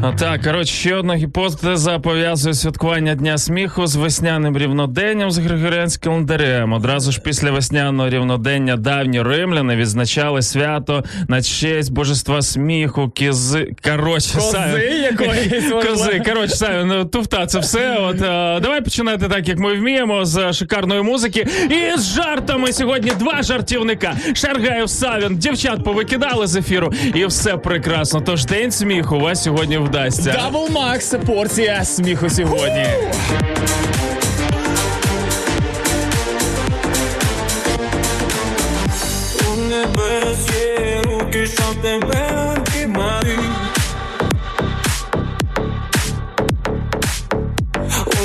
Так, коротше, ще одна гіпотеза пов'язує святкування Дня сміху з весняним рівноденням з григоріанським календарем. Одразу ж після весняного рівнодення давні римляни відзначали свято на честь божества сміху, кізи. Коротше, Кози якоїсь, Кози. Коротше, Саві, ну туфта, це все. От а, давай починати так, як ми вміємо, з шикарної музики. І з жартами сьогодні два жартівника. Шаргаєв Савін, дівчат повикидали з ефіру, і все прекрасно. Тож день сміху у вас сьогодні вдасться. Дабл Макс, порція сміху сьогодні.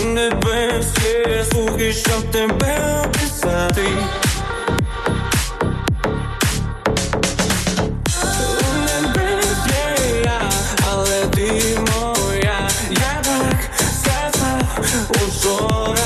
Небес є слухи, щоб тебе описати. agora.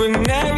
Сили, щоб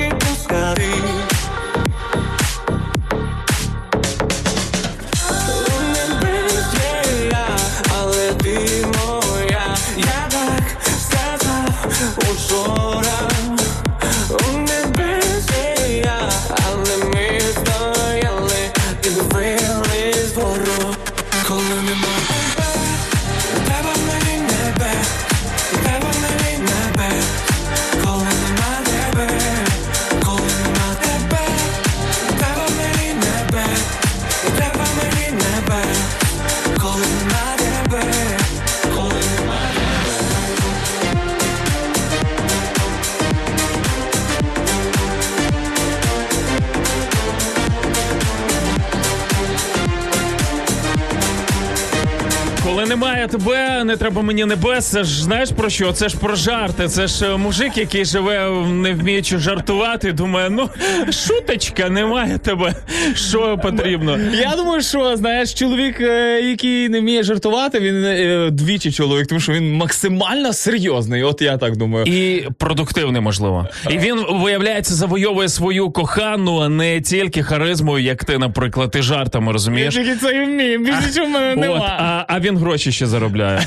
не треба мені небес. Це ж знаєш про що? Це ж про жарти. Це ж е, мужик, який живе, не вміючи жартувати. Думає, ну шуточка, немає тебе. Що потрібно? Я думаю, що знаєш, чоловік, е, який не вміє жартувати, він е, двічі чоловік, тому що він максимально серйозний. От я так думаю. І продуктивний, можливо. І він, виявляється, завойовує свою кохану, а не тільки харизмою, як ти, наприклад, і жартами, розумієш? тільки це і вмію, більше нічого в мене От, а, а він гроші ще заробляє.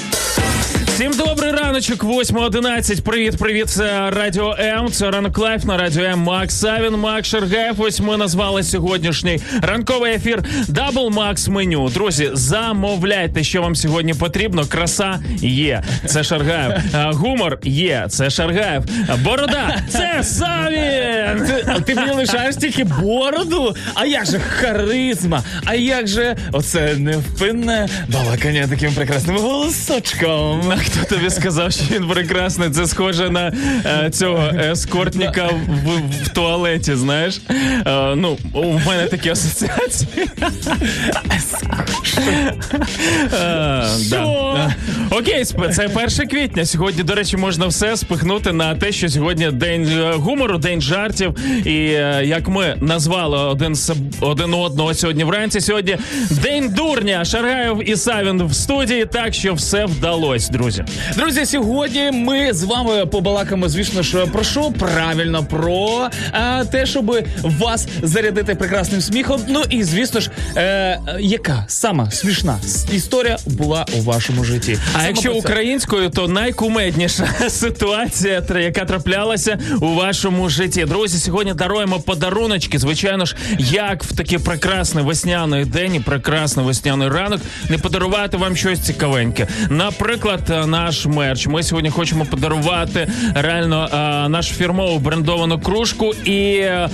Всім добрий раночок, 8.11. Привіт, привіт. Це Радіо М. Це ранок live на Радіо М. Макс Савін, Макс Шергаєв. Ось ми назвали сьогоднішній ранковий ефір Double Макс меню. Друзі, замовляйте, що вам сьогодні потрібно. Краса є. Це Шаргаєв. Гумор є. Це Шаргаєв. Борода. Це Савін. Ти, ти мені лишаєш тільки бороду? А як же харизма? А як же оце невпинне балакання таким прекрасним голосочком? Хто тобі сказав, що він прекрасний? Це схоже на е, цього ескортника в, в туалеті, знаєш? Е, ну, у мене такі асоціації. Е, да. Окей, сп- це 1 квітня. Сьогодні, до речі, можна все спихнути на те, що сьогодні день е, гумору, день жартів. І е, як ми назвали один с- один одного сьогодні вранці, сьогодні день дурня. Шаргаєв і Савін в студії, так що все вдалось, друзі. Друзі, сьогодні ми з вами побалакаємо, звісно ж, про що? Правильно, про а, те, щоб вас зарядити прекрасним сміхом. Ну і звісно ж, е, яка сама смішна історія була у вашому житті? А Саме якщо українською, то найкумедніша ситуація, яка траплялася у вашому житті. Друзі, сьогодні даруємо подаруночки. Звичайно ж, як в такий прекрасний весняний день і прекрасний весняний ранок не подарувати вам щось цікавеньке. Наприклад, е, наш мерч. Ми сьогодні хочемо подарувати реально е, нашу фірмову брендовану кружку і е,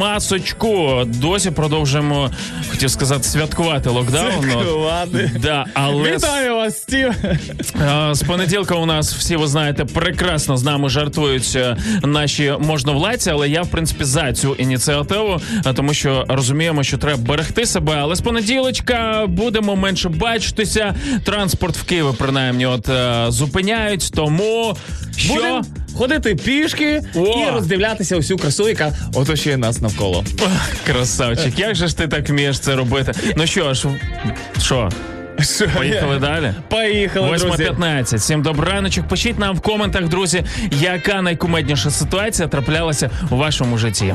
масочку. Досі продовжуємо, хотів сказати, святкувати локдаун. Святкувати. Да, але Вітаю вас, Стів! Е, З понеділка у нас всі ви знаєте прекрасно з нами жартують е, наші можновладці, але я в принципі за цю ініціативу, е, тому що розуміємо, що треба берегти себе. Але з понеділочка будемо менше бачитися. Транспорт в Києві принаймні от е, зупиняють. Тому що Будемо ходити пішки О! і роздивлятися усю красу, яка оточує нас навколо. Красавчик, як же ж ти так вмієш це робити? Ну що ж, що? Поїхали далі. Поїхали, друзі. 8.15. Всім добраночок. Пишіть нам в коментах, друзі, яка найкумедніша ситуація траплялася у вашому житті.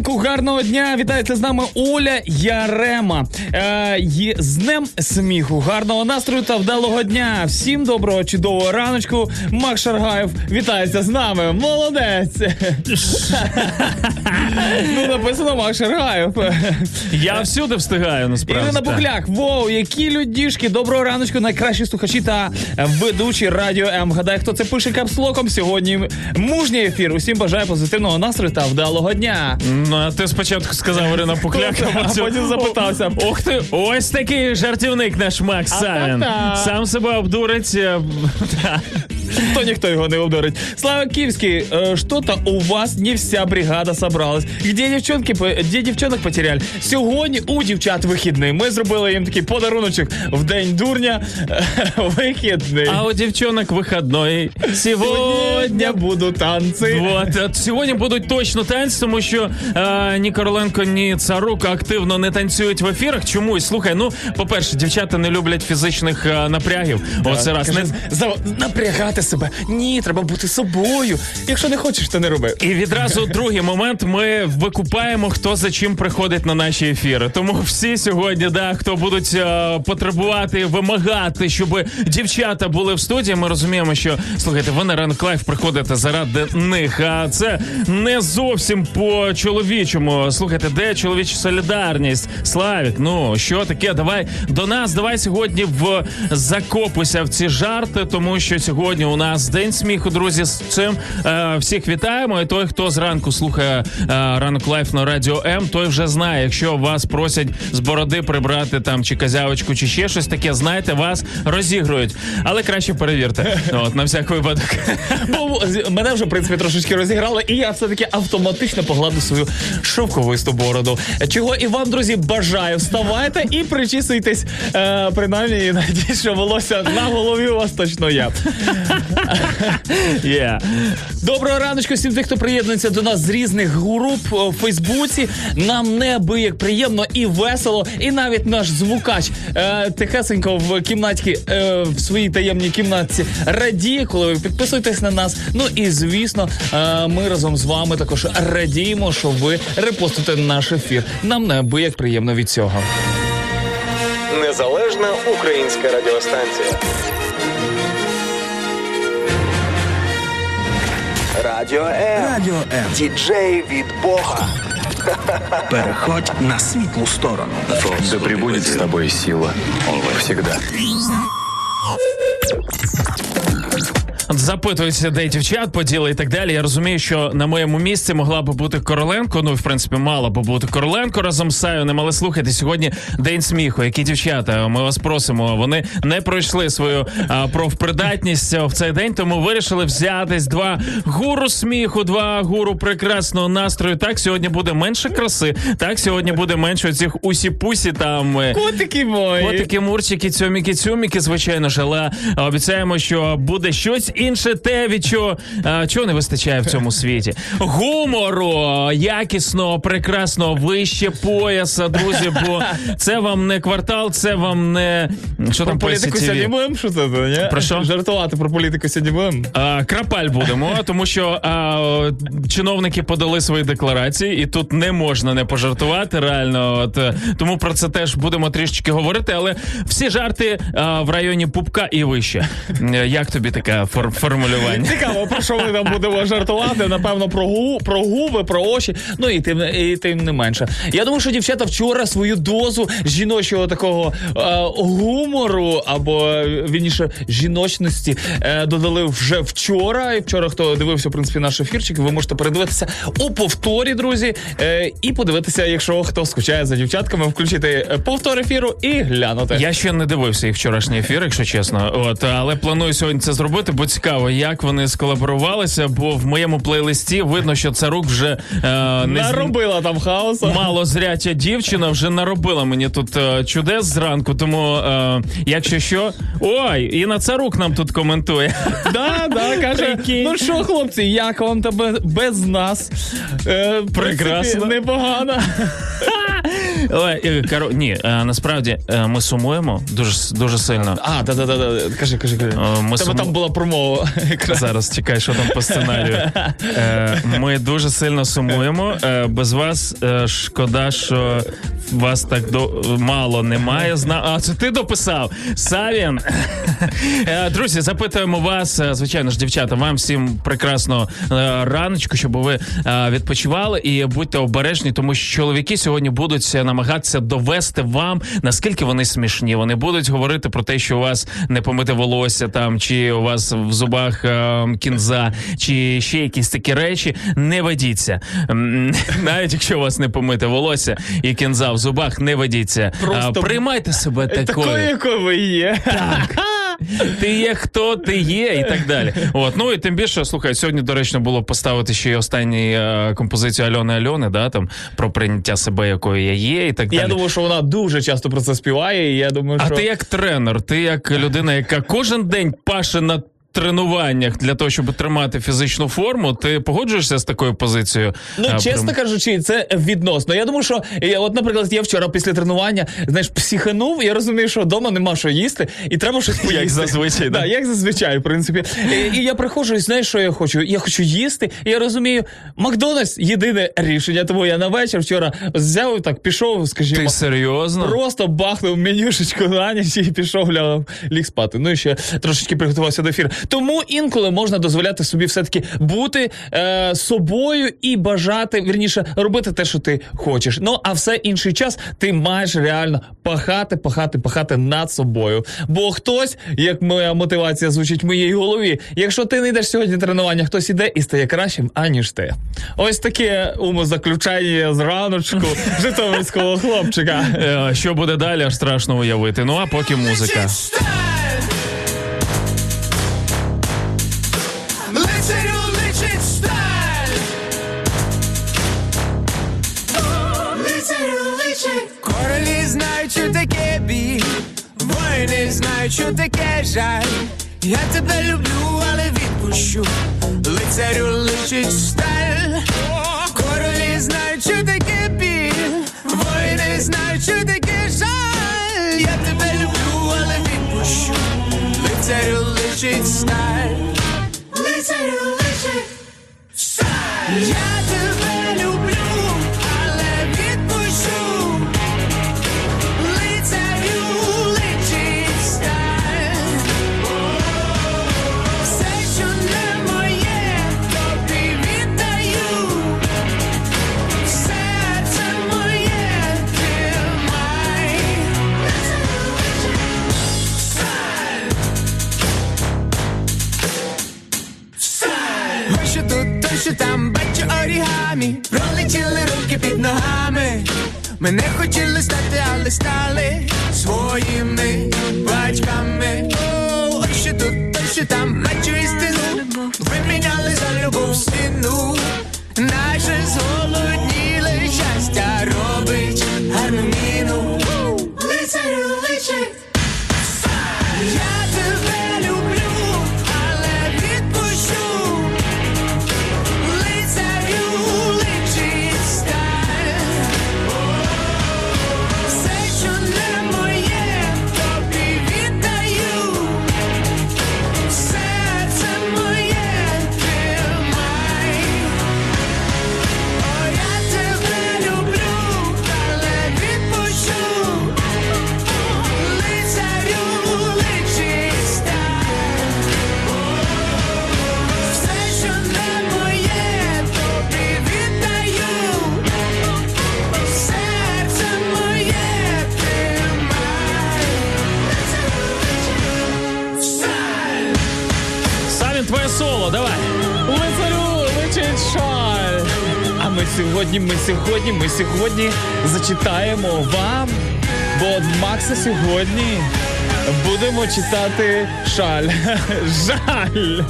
Ранку, гарного дня! Вітається з нами Оля Ярема. Е, з днем сміху, гарного настрою та вдалого дня. Всім доброго, чудового раночку. Мак Шаргаєв вітається з нами. Молодець. ну, написано Мак Шаргаєв. Я всюди встигаю, насправді. Ірина. Бухляк, воу, які людішки, доброго раночку, найкращі слухачі та ведучі радіо М. Гадай, хто це пише капслоком сьогодні. Мужній ефір. Усім бажаю позитивного настрою та вдалого дня. Ну, а ти спочатку сказав Ірина Пухляк, А потім запитався. Ох ти, ось такий жартівник наш Макс Савін. Сам себе обдурить. е. То ніхто його не обдурить. Слава Киевский, э, что-то у вас не вся бригада собралась. Где девчонки, де дівчонок потеряли? Сьогодні у дівчат вихідний. Ми зробили їм такий подаруночок в день дурня. Вихідний. А у девчонок выходной. Сьогодні Сегодня буду танці. Вот, от сьогодні будуть точно танці, тому що е, ні Короленко, ні Царук активно не танцюють в ефірах. Чомусь слухай. Ну, по-перше, дівчата не люблять фізичних е, напрягів. Оце раз не за- напрягати себе. Ні, треба бути собою. Якщо не хочеш, то не роби. І відразу другий момент ми викупаємо, хто за чим приходить на наші ефіри. Тому всі сьогодні, да, хто будуть е, потребувати, вимагати, щоб дівчата були в студії. Ми розуміємо, що слухайте, ви на ранок live приходите заради них. А це не зовсім по чоловічому. Слухайте, де чоловіча солідарність? Славік, ну що таке? Давай до нас, давай сьогодні в закопуйся в ці жарти, тому що сьогодні у нас день сміху, друзі. З цим е, всіх вітаємо. І той, хто зранку слухає е, ранок live на радіо М, той вже знає. Якщо вас просять з бороди прибрати там чи козявочку, чи ще щось таке, знаєте, вас розігрують. Але краще перевірте. От на всяк випадок. Бо з- мене вже в принципі трошечки розіграли, і я все таки автоматично погладу свою шовковисту бороду. Чого і вам, друзі, бажаю. Вставайте і причісуйтесь. Е, принаймні, і надіюсь, що волосся на голові у вас точно є. Yeah. Доброго раночку всім тих, хто приєднується до нас з різних груп в Фейсбуці. Нам неабияк приємно і весело, і навіть наш звукач е, тихесенько в кімнаті, е, в своїй таємній кімнатці радіє, коли ви підписуєтесь на нас. Ну і звісно, е, ми разом з вами також радіємо, що ви репостите наш ефір. Нам неабияк приємно від цього. Незалежна українська радіостанція. Радіо М. Радіо М. Діджей від Бога. Переходь на світлу сторону. Да пребудет с тобой сила. Всегда. Запитуються, де дівчат, поділи і так далі. Я розумію, що на моєму місці могла би бути Короленко. Ну, в принципі, мала би бути Короленко разом з Саюним. Але слухайте, сьогодні день сміху. Які дівчата? Ми вас просимо. Вони не пройшли свою а, профпридатність в цей день, тому вирішили взятись два гуру сміху, два гуру прекрасного настрою. Так, сьогодні буде менше краси. Так, сьогодні буде менше оцих усі-пусі там. е, Котики мої. Котики, мурчики, цьоміки, цюміки, звичайно ж, але обіцяємо, що буде щось інше, те, від чого, чого не вистачає в цьому світі. Гумору, якісного, прекрасного, вище пояса, друзі. Бо це вам не квартал, це вам не що Про там політику сьогодні будемо? Що це? Ні? Про що? Жартувати про політику сьогодні будемо? А, крапаль будемо, тому що а, чиновники подали свої декларації, і тут не можна не пожартувати. Реально, от е, тому про це теж будемо трішечки говорити. Але всі жарти а, в районі пупка і вище. Е, Як тобі таке фор- формулювання? Цікаво, про що ми там будемо жартувати? Напевно, про гу, про губи, про очі. Ну і тим і тим не менше. Я думаю, що дівчата вчора свою дозу жіночого такого е, гумору або вірніше жіночності е, додали вже вчора. І вчора, хто дивився, в принципі, наш ефірчик, ви можете передивитися у повторі, друзі, е, і подивитися, якщо хто скучає за дівчатками, включити е, повтор ефіру і глянути. Я ще не дивився їх вчорашній ефір, якщо чесно. От, але планую сьогодні це зробити, бо цікаво, як вони сколаборувалися, бо в моєму плейлисті видно, що Царук вже е, не Наробила там хаоса. Малозряча дівчина вже наробила мені тут е, чудес зранку. Тому, е, якщо що, ой, і на царук нам тут коментує. Да, да, каже, Прикинь. ну що, хлопці, як вам тебе без нас? Е, Прекрасно. Непогано. Ні, е, насправді е, ми сумуємо дуже дуже сильно. А, да, да, да, да. Кажи, кажи, кажи. Ми Тебе суму- там була промова. Зараз чекай, що там по сценарію. Е, ми дуже сильно сумуємо. Без вас шкода, що вас так до мало немає. Зна... А це ти дописав. Савін. Е, Друзі, запитуємо вас, е, звичайно ж, дівчата, вам всім прекрасного е, раночку, щоб ви відпочивали і будьте обережні, тому що чоловіки сьогодні будуть намагатися довести вам, наскільки вони смішні. Вони будуть говорити про те, що у вас не помите волосся там, чи у вас в зубах е, кінза, чи ще якісь такі речі. Не ведіться. Навіть якщо у вас не помите волосся і кінза в зубах, не ведіться. Просто- Приймайте себе Такою, такою. якою ви є. Ти є хто ти є, і так далі. От ну і тим більше, слухай, сьогодні доречно було поставити ще й останню е, композицію Альони Альони, да там про прийняття себе, якою я є, і так Я далі. думаю, що вона дуже часто про це співає, і я думаю, А що. ти як тренер, ти як людина, яка кожен день паше на тренуваннях для того, щоб тримати фізичну форму, ти погоджуєшся з такою позицією? Ну, А, чесно прям- кажучи, це відносно. Я думаю, що я, от, наприклад, я вчора після тренування, знаєш, психанув, я розумію, що вдома нема що їсти, і треба щось поїсти. зазвичай, да? Як зазвичай, в принципі. І, і я приходжу, і знаєш, що я хочу? Я хочу їсти, і я розумію, Макдональдс єдине рішення. Тому я на вечір вчора взяв так, пішов, скажімо. Ти серйозно? Просто бахнув менюшечку на ніч і пішов ляг, ліг спати. Ну і ще трошечки приготувався до ефіру. Тому інколи можна дозволяти собі все-таки бути е, собою і бажати, вірніше, робити те, що ти хочеш. Ну а все інший час ти маєш реально пахати, пахати, пахати над собою. Бо хтось, як моя мотивація звучить в моїй голові, якщо ти не йдеш сьогодні тренування, хтось іде і стає кращим, аніж ти. Ось таке умозаключення з раночку житомирського хлопчика. Е, Що буде далі, аж страшно уявити. Ну а поки музика. Воїни таке жаль. Я тебе люблю, але відпущу. Лицарю личить сталь. Королі знають, що таке біль. Воїни знають, що таке жаль. Я тебе люблю, але відпущу. Лицарю личить сталь. Лицарю личить сталь. Я тебе Мене хотіли стати, але стали своїми батьками. О, Ой, що тут, той, що там, бачу істину Виміняли за любов стіну. Наше зголодніле щастя робить гарну міну. Лицарю личить сьогодні, ми сьогодні, ми сьогодні зачитаємо вам, бо Макса сьогодні будемо читати шаль. Жаль.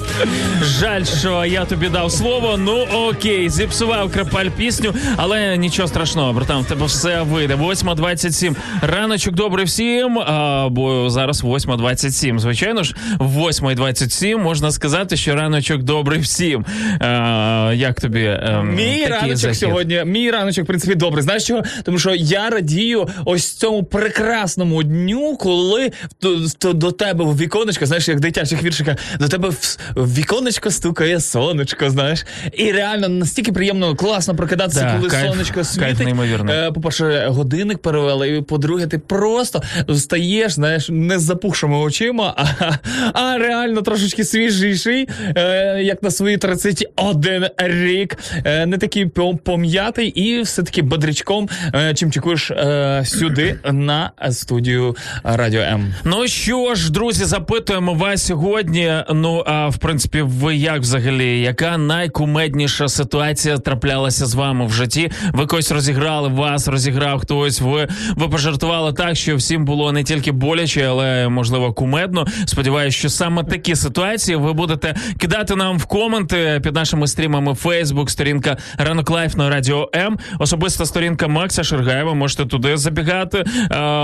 Жаль, що я тобі дав слово. Ну окей, зіпсував крапаль пісню, але нічого страшного, братан, в тебе все вийде. 8.27. Раночок добрий всім. А, бо зараз 8.27. Звичайно ж, в 8.27 можна сказати, що раночок добрий всім. А, як тобі? ем, Мій раночок захід? сьогодні, мій раночок, в принципі, добре. Знаєш чого? Тому що я радію ось цьому прекрасному дню, коли до, до, до тебе в віконечко, знаєш, як дитячих віршиках, до тебе в, в віконечко стукає сонечко, знаєш. І реально настільки приємно, класно прокидатися, Да, коли кайф- сонечко кайф світить. неймовірний. Е, по-перше, годинник перевели, і по-друге, ти просто встаєш, знаєш, не з запухшими очима, а, а реально трошечки свіжіший, е, як на свої 31 рік. Е, не такий пом- пом'ятий і все-таки бодрячком чим чекуєш сюди на студію Радіо М. Ну що ж, друзі, запитуємо вас сьогодні. Ну а в принципі, ви як взагалі? Яка найкумедніша ситуація траплялася з вами в житті? Ви когось розіграли, вас розіграв хтось. Ви, ви пожартували так, що всім було не тільки боляче, але можливо кумедно. Сподіваюся, що саме такі ситуації ви будете кидати нам в коменти під нашими стрімами Facebook, сторінка Ранок Live на радіо М, особиста сторінка Макса Шергаєва. Можете туди забігати.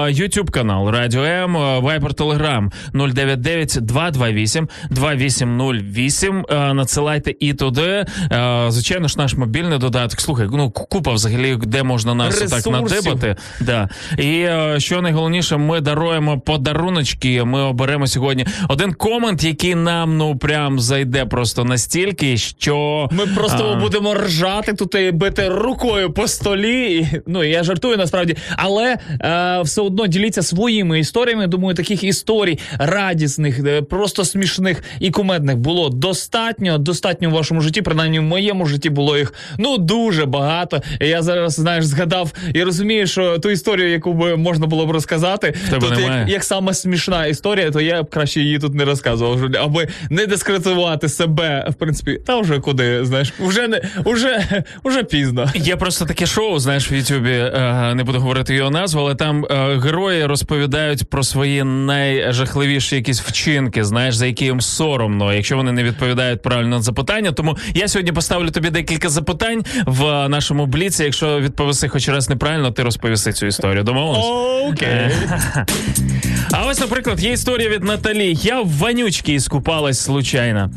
YouTube канал Радіо М, Viber Telegram 099 228 2808. Е, Надсилайте і туди. Е, Звичайно ж, наш мобільний додаток. Слухай, ну купа взагалі, де можна нас так надибати. Да. І е, що найголовніше, ми даруємо подаруночки. Ми оберемо сьогодні один комент, який нам ну прям зайде просто настільки, що Ми просто а, будемо ржати тут і бити рукою по столі. Ну я жартую насправді, але е, все одно діліться своїми історіями. Думаю, таких історій радісних, е, просто смішних і кумедних було достатньо. Достатньо в вашому житті. Принаймні в моєму житті було їх ну дуже багато. Я зараз знаєш, згадав і розумію, що ту історію, яку би можна було б розказати, тебе тут як, як саме смішна історія, то я б краще її тут не розказував, аби не дискредитувати себе, в принципі, та вже куди, знаєш, вже не уже, уже пізно. Є просто таке шоу, знаєш, в Ютубі, е, не буду говорити його назву, але там е, герої розповідають про свої найжахливіші якісь вчинки, знаєш, за які їм соромно, якщо вони не відповідають правильно на запитання. Тому я сьогодні поставлю тобі декілька запитань в нашому бліці. Якщо відповіси хоч раз неправильно, ти розповіси цю історію. Домовились? Окей. А ось, наприклад, є історія від Наталі. Я в вонючці іскупалась случайно.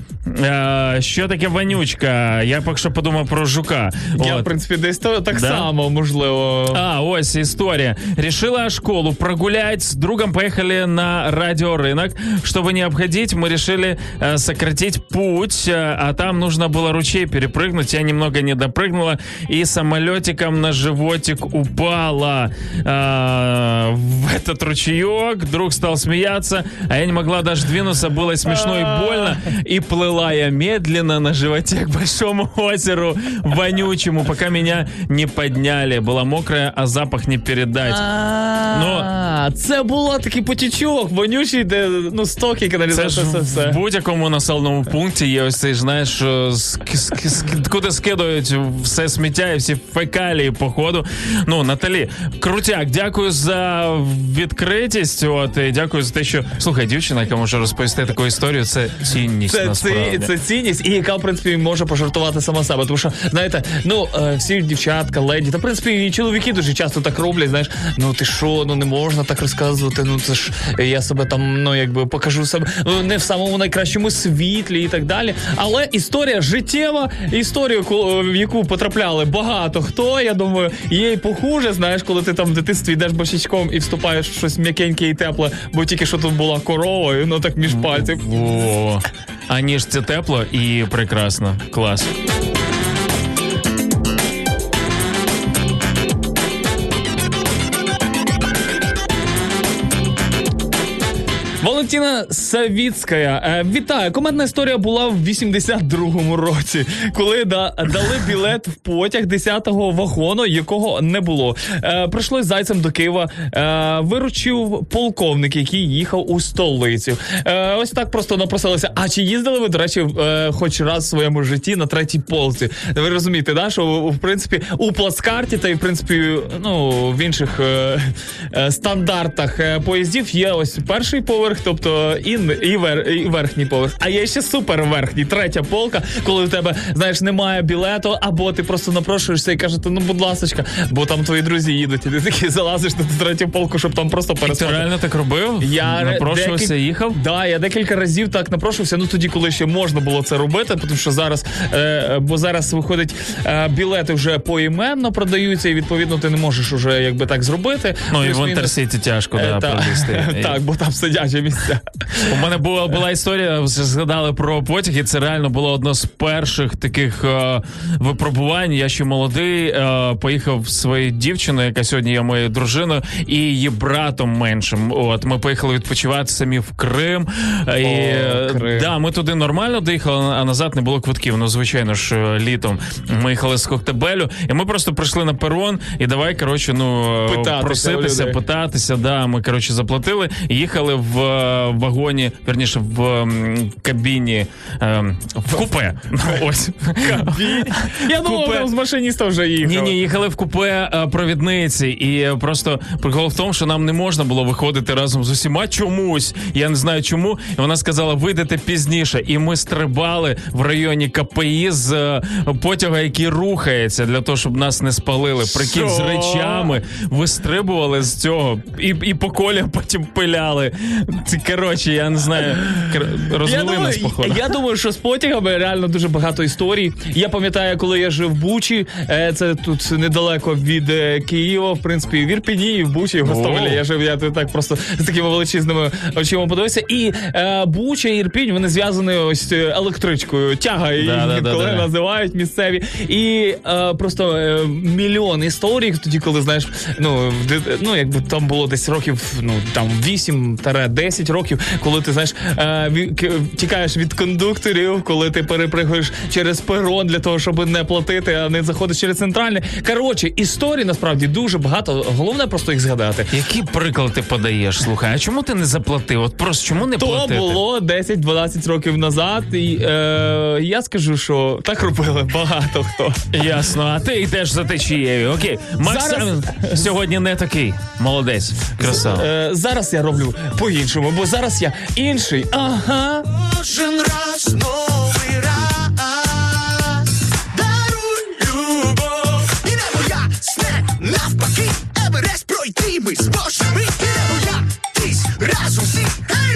Що таке вонючка? Я поки що подумав про жука. Я, От. в принципі, десь то так Да? само, можливо. А, ось история. Решила школу прогулять. С другом поехали на радиорынок. Чтобы не обходить, мы решили э, сократить путь. э, а там нужно было ручей перепрыгнуть. Я немного не допрыгнула и самолетиком на животик упала э, в этот ручеек. Друг стал смеяться, а я не могла даже двинуться. Было смешно и больно. И плыла я медленно на животе к большому озеру вонючему, пока меня не подняли. Была мокрая, а запах не передать. А, це було такий потічок, вонючий, де ну стоки Це каналізація, в будь-якому населеному пункті є ось цей, знаєш, куди скидують все сміття і всі фекалії, походу. Ну, Наталі, крутяк, дякую за відкритість. От і дякую за те, що слухай, дівчина, яка може розповісти таку історію, це цінність. Це, насправді. Це, це цінність, і яка, в принципі, може пожартувати сама себе. Тому що, знаєте, ну е, всі дівчатка, леді, та в принципі і чоловіки дуже часто так роблять. Знаєш, ну ти що, ну не можна так розказувати. Ну це ж я себе там, ну якби покажу себе ну, не в самому найкращому світлі і так далі. Але історія життєва, історію, ко- в яку потрапляли багато хто. Я думаю, є й похуже. Знаєш, коли ти там в дитинстві йдеш босічком і вступаєш в щось м'якеньке і тепле, бо тільки що тут була корова, і воно так між пальців. Во. А ніж це тепло і прекрасно. Клас. Валентина Савіцька. Е, Вітаю. Командна історія була в 82-му році, коли да, дали білет в потяг 10-го вагону, якого не було. Е, прийшлось зайцем до Києва. Е, виручив полковник, який їхав у столицю. Ось так просто напросилося. А чи їздили ви, до речі, хоч раз в своєму житті на третій полці? Ви розумієте, да, що в принципі у плацкарті та й в принципі ну в інших стандартах поїздів є ось перший поверх, тобто і, і, вер, і верхній поверх. А є ще супер верхній, третя полка, коли в тебе знаєш немає білету, або ти просто напрошуєшся і кажете, ну будь ласочка, бо там твої друзі їдуть, і ти такий залазиш на третю полку, щоб там просто Ти реально так робив? Я Напрошувався, декіль- їхав? Да, я декілька разів так напрошувався. Ну тоді, коли ще можна було це робити, тому що зараз, е, бо зараз виходить е, білети вже поіменно продаються, і відповідно ти не можеш уже якби так зробити. Ну і в Інтерсіті тяжко Е, да, та- провести. Так, бо там сидячі місця. У мене була була історія, згадали про потяг, і це реально було одно з перших таких е, випробувань. Я ще молодий, е, поїхав з своєю дівчиною, яка сьогодні є моєю дружиною, і її братом меншим. От ми поїхали відпочивати самі в Крим. І, е, Крим. Да, ми туди нормально доїхали, а назад не було квитків. Ну, звичайно ж, е, літом. Ми їхали з Коктебелю, і ми просто прийшли на перон, і давай, коротше, ну е, Питатися проситися, питатися. Да, ми коротше заплатили і їхали в е, вагоні, верніше в кабіні, в купе. Ось Я думав, там з машиніста вже їхав. ні, ні, їхали в купе е, провідниці, і просто прикол в тому, що нам не можна було виходити разом з усіма чомусь. Я не знаю чому. І вона сказала, вийдете пізніше. І ми стрибали в районі КПІ з е, потяга, який рухається, для того, щоб нас не спалили. Прикинь, з речами вистрибували з цього і, і по колі потім пиляли. Це коротше, я не знаю. Розвели думаю, нас походу. я думаю, що з потягами реально дуже багато історій. Я пам'ятаю, коли я жив в Бучі, е, це тут недалеко від е, Києва, в принципі, в Ірпіні, і в Бучі, і в Гостомелі. Я жив, я так просто з такими величезними очима подивився. І е, Буча і Ірпінь, вони зв'язані ось е, електричкою. Тяга її Да, да, да, коли да. називають місцеві. І е, просто е, мільйон історій, тоді, коли знаєш, ну, ну якби там було десь років, ну там 8-10 років, коли ти знаєш, е, тікаєш від кондукторів, коли ти перепригуєш через перон для того, щоб не платити, а не заходиш через центральний. Коротше, історій насправді дуже багато. Головне просто їх згадати. Який приклад ти подаєш? Слухай, а чому ти не заплатив? От просто чому не То платити? було 10-12 років назад, і е, я скажу, що так робили багато хто. Ясно, а ти йдеш за течією. Окей, Макс Зараз- сьогодні не такий. Молодець, красава. Е, зараз я роблю по-іншому, бо зараз я інший. Ага. Кожен раз новий раз. Даруй любов. І не моя навпаки, Еверест пройти. Ми зможемо йти боятись разом всі Хай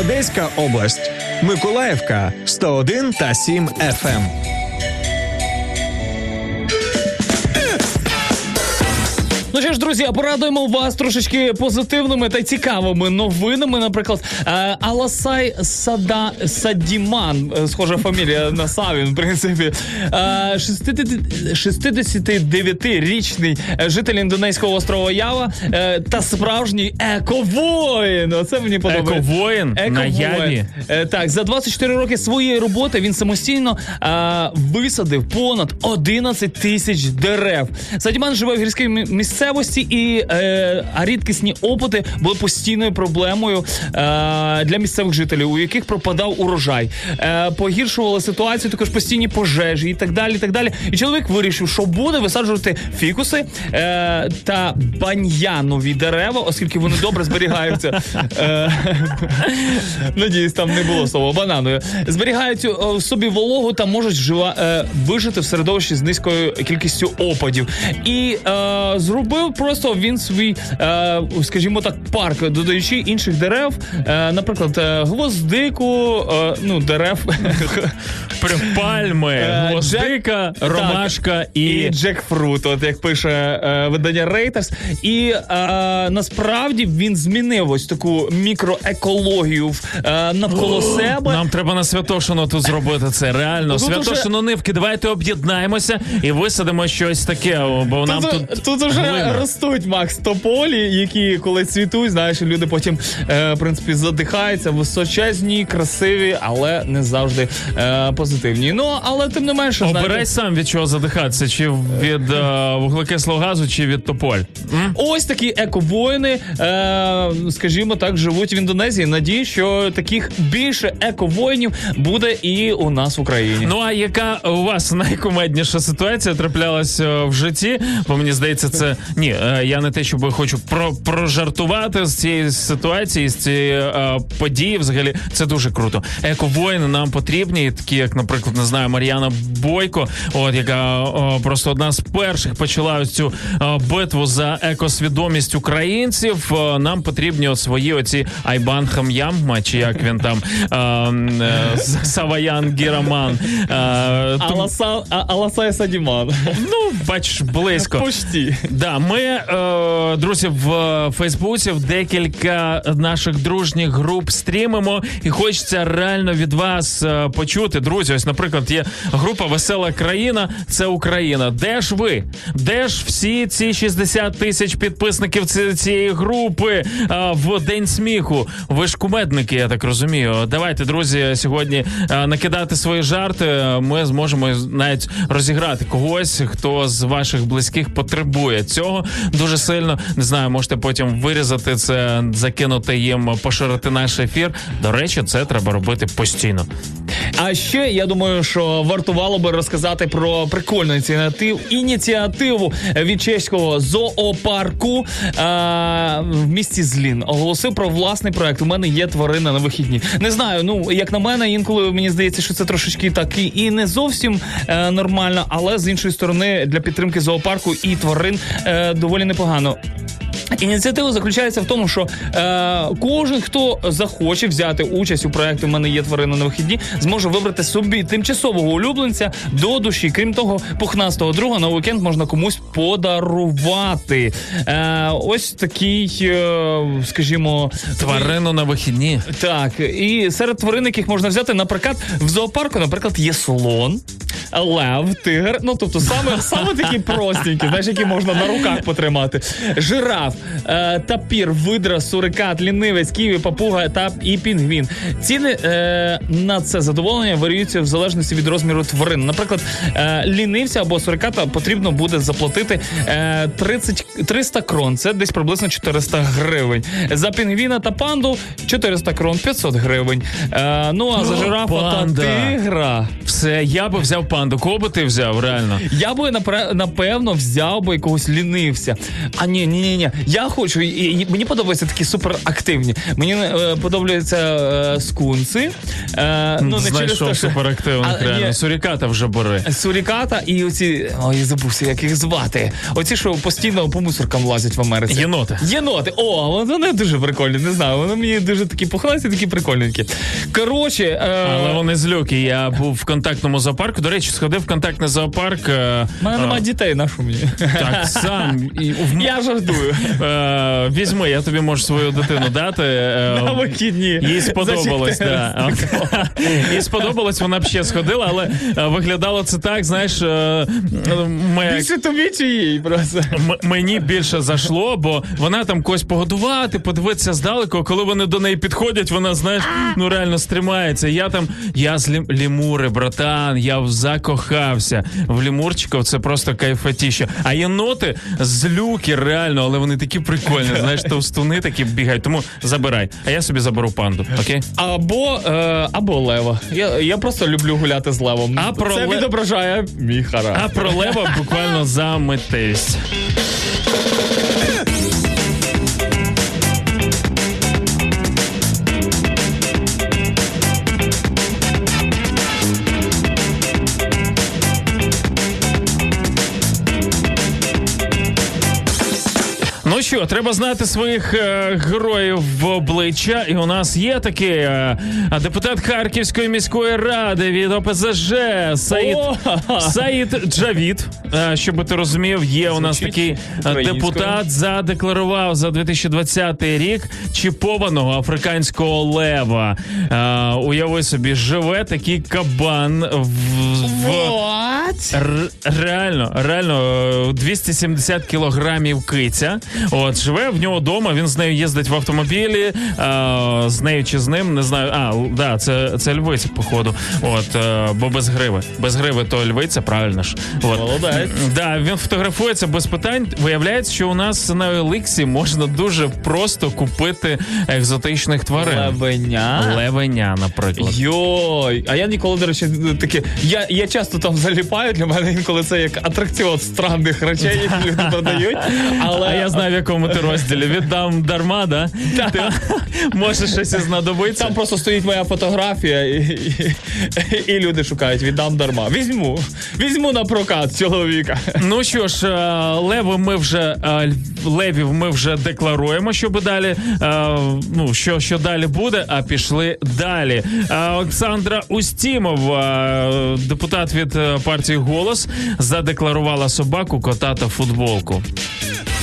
Одеська область. Миколаївка 101 та 7 FM. Що ж, друзі, порадуємо вас трошечки позитивними та цікавими новинами. Наприклад, е, Аласай Сада Садіман, е, схожа фамілія на Савін, в принципі, е, 60 69-річний житель індонезького острова Ява е, та справжній ековоїн. Оце мені подобається. Ековоїн на Яві. Е, Так, за 24 роки своєї роботи він самостійно е, висадив понад 11 тисяч дерев. Садіман живе в гірській мі- місцевості, і е, рідкісні опити були постійною проблемою е, для місцевих жителів, у яких пропадав урожай. Е, погіршували ситуацію також постійні пожежі і так далі. І так далі. І чоловік вирішив, що буде висаджувати фікуси е, та баньянові дерева, оскільки вони добре зберігаються. Е, Надіюсь, там не було слова бананою. Зберігають е, в собі вологу та можуть жива, е, вижити в середовищі з низькою кількістю опадів. І е, зробив просто він свій, е, скажімо так, парк, додаючи інших дерев, е, наприклад, е, гвоздику, е, ну, дерев. Пальми, Е, гвоздика, Джек- ромашка так, і. і джекфрут, от як пише е, видання Reuters. І насправді він змінив ось таку мікроекологію навколо себе. Нам треба на Святошину тут зробити це. Реально, Святошину нивки. Давайте об'єднаємося і висадимо щось таке, бо нам Тут, тут. тут уже ростуть Макс тополі, які коли цвітуть, знаєш, люди потім е, в принципі задихаються, височезні, красиві, але не завжди е, позитивні. Ну але тим не менше, Обирай знаєте, сам від чого задихатися, чи від е, вуглекислого газу, чи від тополь. М? Ось такі ековоїни, е, скажімо так, живуть в Індонезії. Надію, що таких більше ековоїнів буде і у нас в Україні. Ну а яка у вас найкумедніша ситуація траплялась е, в житті? Бо мені здається, це ні, е, я не те, щоб хочу про прожартувати з цієї ситуації, з цієї е, події. Взагалі, це дуже круто. Ековоїни нам потрібні, такі як, наприклад, не знаю, Мар'яна Бойко, от яка е, просто одна з перших почала цю е, битву за екосвідомість українців. Е, нам потрібні от свої оці Айбан Хам'ям, чи як він там Саваян Гіраман. Аласа, Аласай Садіман. Ну, бачиш, близько. Почти. Да, ми, е, друзі, в Фейсбуці в декілька наших дружніх груп стрімимо, і хочеться реально від вас е, почути. Друзі, ось, наприклад, є група Весела країна, це Україна. Де ж ви? Де ж всі ці 60 тисяч підписників цієї групи е, в день сміху? Ви ж кумедники, я так розумію. Давайте, друзі, сьогодні накидати свої жарти. Ми зможемо навіть розіграти когось, хто з ваших близьких потребує цього дуже сильно. Не знаю, можете потім вирізати це, закинути їм, поширити наш ефір. До речі, це треба робити постійно. А ще я думаю, що вартувало би розказати про прикольну ініціативу ініціативу від чеського зоопарку а, в місті Злін. Оголосив про власний проект. У мене є тварина на вихідні. Не знаю. Ну як на мене, інколи мені здається, що це трошечки так і, і не зовсім е, нормально, але з іншої сторони для підтримки зоопарку і тварин е, доволі непогано. Ініціатива заключається в тому, що е, кожен, хто захоче взяти участь у проєкті «У мене є тварина на вихідні, зможе вибрати собі тимчасового улюбленця до душі. Крім того, пухнастого друга на уікенд можна комусь подарувати. Е, ось такий, е, скажімо, Тварину на вихідні. так, і серед тварин, яких можна взяти, наприклад, в зоопарку, наприклад, є слон. лев, тигр. Ну тобто саме, саме такі простенькі, знаєш, які можна на руках потримати. Жираф, е, тапір, видра, сурикат, лінивець, ківі, папуга та і пінгвін. Ціни е, на це задоволення варіюються в залежності від розміру тварин. Наприклад, е, лінивця або суриката потрібно буде заплатити е, 30, 300 крон. Це десь приблизно 400 гривень. За пінгвіна та панду 400 крон, 500 гривень. Е, ну а за жирафа панда. та тигра. Все, я би взяв панду. Кого би ти взяв, реально? Я би напевно взяв би якогось лінивця. А ні, ні, ні, ні. Я хочу. і- і Мені подобаються такі суперактивні. Мені е, подобаються е, скунси. Е, ну, не через Знайшов те, що... суперактивних, А, реально. ні. Суріката вже бери. Суріката і оці. Ой, я забувся, як їх звати. Оці, що постійно по мусоркам лазять в Америці. Єноти. Єноти. О, вони дуже прикольні. Не знаю. Вони мені дуже такі пухнасті, такі прикольненькі. Коротше, е, Але вони злюки. Я був в контактному зоопарку. До речі, сходив в контактний зоопарк. е, мене е, немає дітей, на що мені? Так, сам. І Я жартую. Е, Візьми, я тобі можу свою дитину дати. е, На вихідні. Їй сподобалось, да. Їй сподобалось, вона б ще сходила, але е, виглядало це так, знаєш, е, ми, тобі чи їй просто? М- мені більше зайшло, бо вона там когось погодувати, подивитися здалеку. а Коли вони до неї підходять, вона знаєш, ну реально стримається. Я там, я з лім, лімури, братан, я закохався. В лімурчиків це просто кайфатіще. А єноти злюки, реально, але вони такі прикольні. Знаєш, товстуни такі бігають. Тому забирай. А я собі заберу панду. Окей? Або, е, або лева. Я, я просто люблю гуляти з левом. А про Це ле- відображає мій характер. А про лева буквально за митевість. Що, треба знати своїх е, героїв в обличчя. І у нас є такий е, депутат Харківської міської ради від ОПЗЖ Саїд! Саїд Джавід. Е, щоб ти розумів, є у нас такий е, депутат задекларував за 2020 рік чіпованого африканського лева. Е, уяви собі, живе такий кабан в, в Р- реально, реально е, 270 кілограмів киця. От живе в нього вдома. Він з нею їздить в автомобілі. А, з нею чи з ним не знаю. А да, це, це львиця, походу. От е, бо без гриви. Без гриви то львиця, правильно ж. От. Молодець. Да, він фотографується без питань. Виявляється, що у нас на Еликсі можна дуже просто купити екзотичних тварин. Левеня. Левеня, наприклад. Йой, а я ніколи, до речі, таке. Я, я часто там заліпаю, для мене інколи це як атракціон странних речей, які люди продають. Але А я знаю, в якому ти розділі. Віддам дарма, да? Ти може щось і знадобиться. там просто стоїть моя фотографія, і, і, і люди шукають, віддам дарма. Візьму. Візьму на прокат чоловіка. Ну що ж, е, леви ми вже е, левів ми вже декларуємо, щоб далі. е, Ну що, що далі буде, а пішли далі. Олександра Устімова, е, депутат від партії Голос, задекларувала собаку, кота та футболку.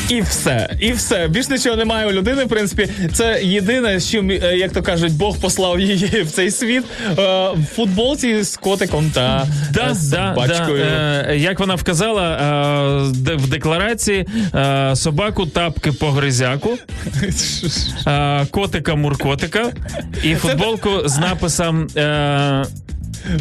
І все, і все. Більш нічого немає у людини. В принципі, це єдине, з чим, е, як то кажуть, Бог послав її в цей світ е, в футболці з котиком та Да, е, з да, собачкою. да. Е, як вона вказала е, в декларації, е, собаку тапки по гризяку, е, котика муркотика і футболку з написом е,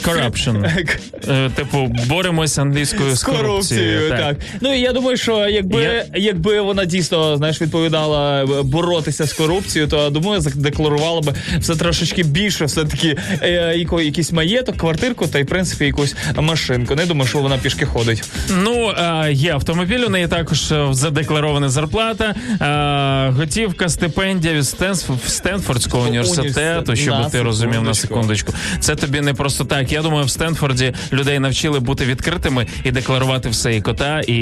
Corruption. Е, Типу, боремось англійською з корупцією, так. Ну і я думаю, що якби, Я- якби вона дійсно знаєш, відповідала е, боротися з корупцією, то думаю, задекларувала би все трошечки більше, все таки е, яко- якийсь маєток, квартирку та й в принципі якусь машинку. Не думаю, що вона пішки ходить. Ну, е, є автомобіль, у неї також е, задекларована зарплата, е, готівка, стипендія від Стенс- Стенфордського університету, Університет. щоб На ти розумів на секундочку. секундочку. Це тобі не просто так. Я думаю, в Стенфорді людей навчили бути відкритими і декларувати все, і кота, і,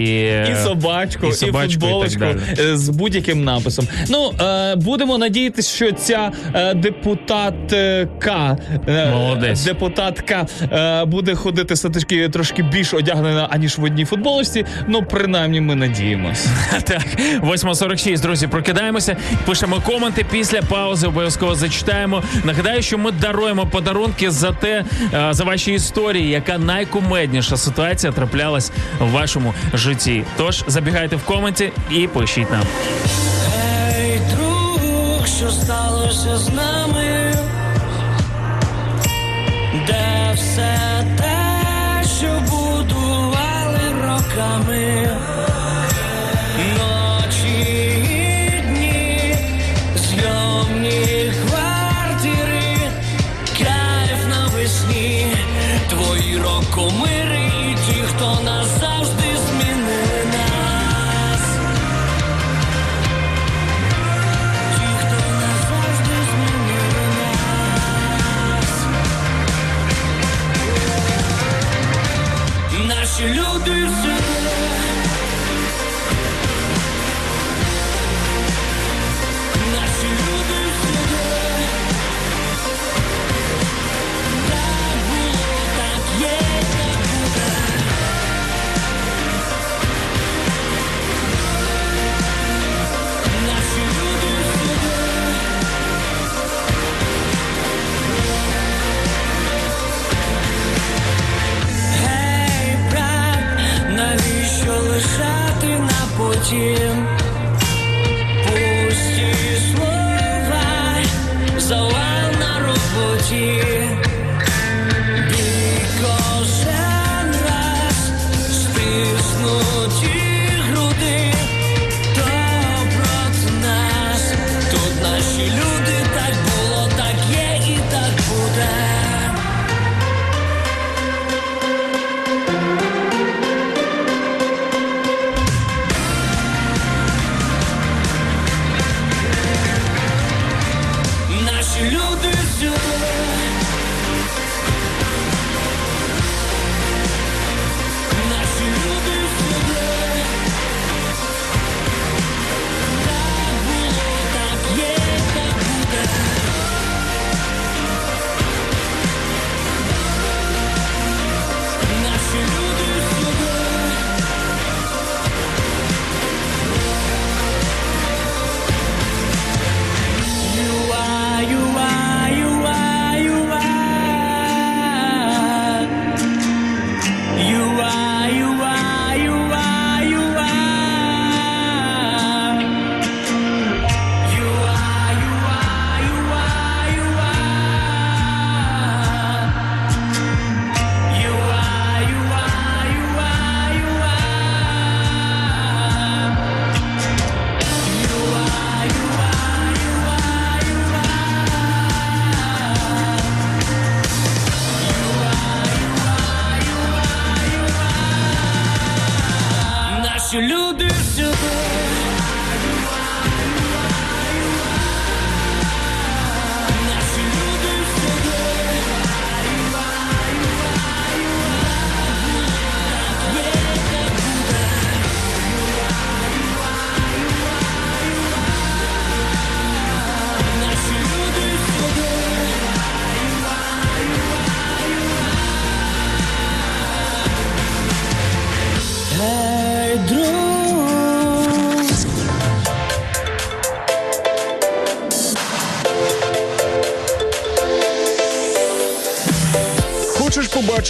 І собачку, і і, собачку, і так футболочку далі. е, з будь-яким написом. Ну е, будемо надіятися, що ця е, депутатка, е, Молодець. депутатка е, буде ходити все таки трошки більш одягнена аніж в одній футболочці. Ну принаймні ми надіємось. Так, 8.46, друзі, прокидаємося, пишемо коменти. Після паузи обов'язково зачитаємо. Нагадаю, що ми даруємо подарунки за те, е, за ваші історії, яка найкумедніша ситуація траплялась в вашому житті. Тож забігайте в коменті і пишіть нам. Ей, друг, що сталося з нами? Де все те, що будували роками? Твої потім? Пусті слова, зала на роботі.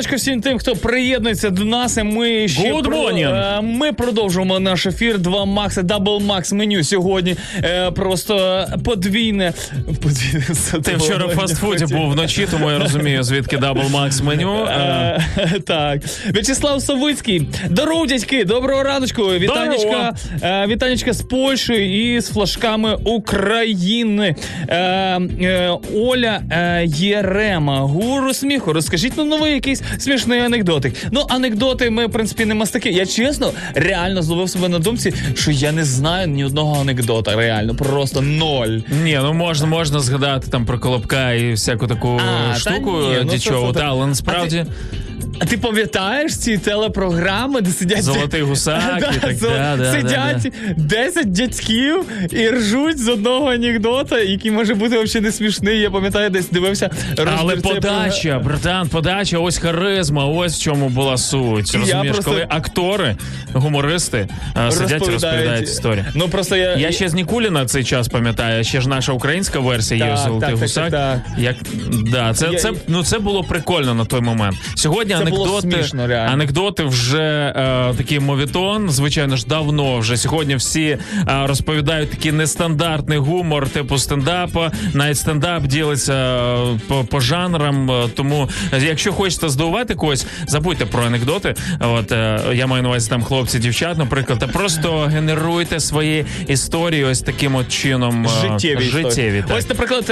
Доброго всім тим, хто приєднується до нас. І Ми ще Good morning. е, ми продовжуємо наш ефір. Два Макси, double Макс меню сьогодні. Е, просто подвійне. подвійне Ти вчора в фастфуді був вночі, тому я розумію, звідки double макс меню. Е, Е, Так, В'ячеслав Савицький. Здоров, дядьки, доброго раночку. Вітанечка, е, вітанечка з Польщі і з флажками України. Е, е, Оля е, Єрема, гуру сміху. Розкажіть нам новий якийсь смішний анекдотик. Ну, анекдоти ми, в принципі, не мастаки. Я чесно, реально зловив себе на думці, що я не знаю ні одного анекдота. Реально, просто ноль. Ні, ну можна, можна згадати там про Колобка і всяку таку А, та штуку ні, ну це- дічову, це- та, але А насправді. А ти пам'ятаєш ці телепрограми, де сидять Золотий гусак і так, зо- да, да, сидять 10 дядьків і ржуть з одного анекдота, який може бути взагалі не смішний. Я пам'ятаю, десь дивився Але подача, братан, подача, ось харизма, ось в чому була суть. Розумієш, коли актори, гумористи е, сидять і Розповідають. історію. Ну просто я, Я ще з Нікуліна цей час пам'ятаю, ще ж наша українська версія є Золотий так, так, гусак. так, Як да, це, це ну це було прикольно на той момент. Сьогодні було смішно, реально. анекдоти вже е, такий мовітон. Звичайно ж, давно вже сьогодні всі е, розповідають такий нестандартний гумор, типу стендапа. Навіть стендап ділиться е, по, по жанрам. Е, Тому, е, якщо хочете здивувати когось, забудьте про анекдоти. От е, я маю на увазі там хлопці, дівчат, наприклад, та просто генеруйте свої історії ось таким от чином. е, Життєві, життєві так. Ось, наприклад,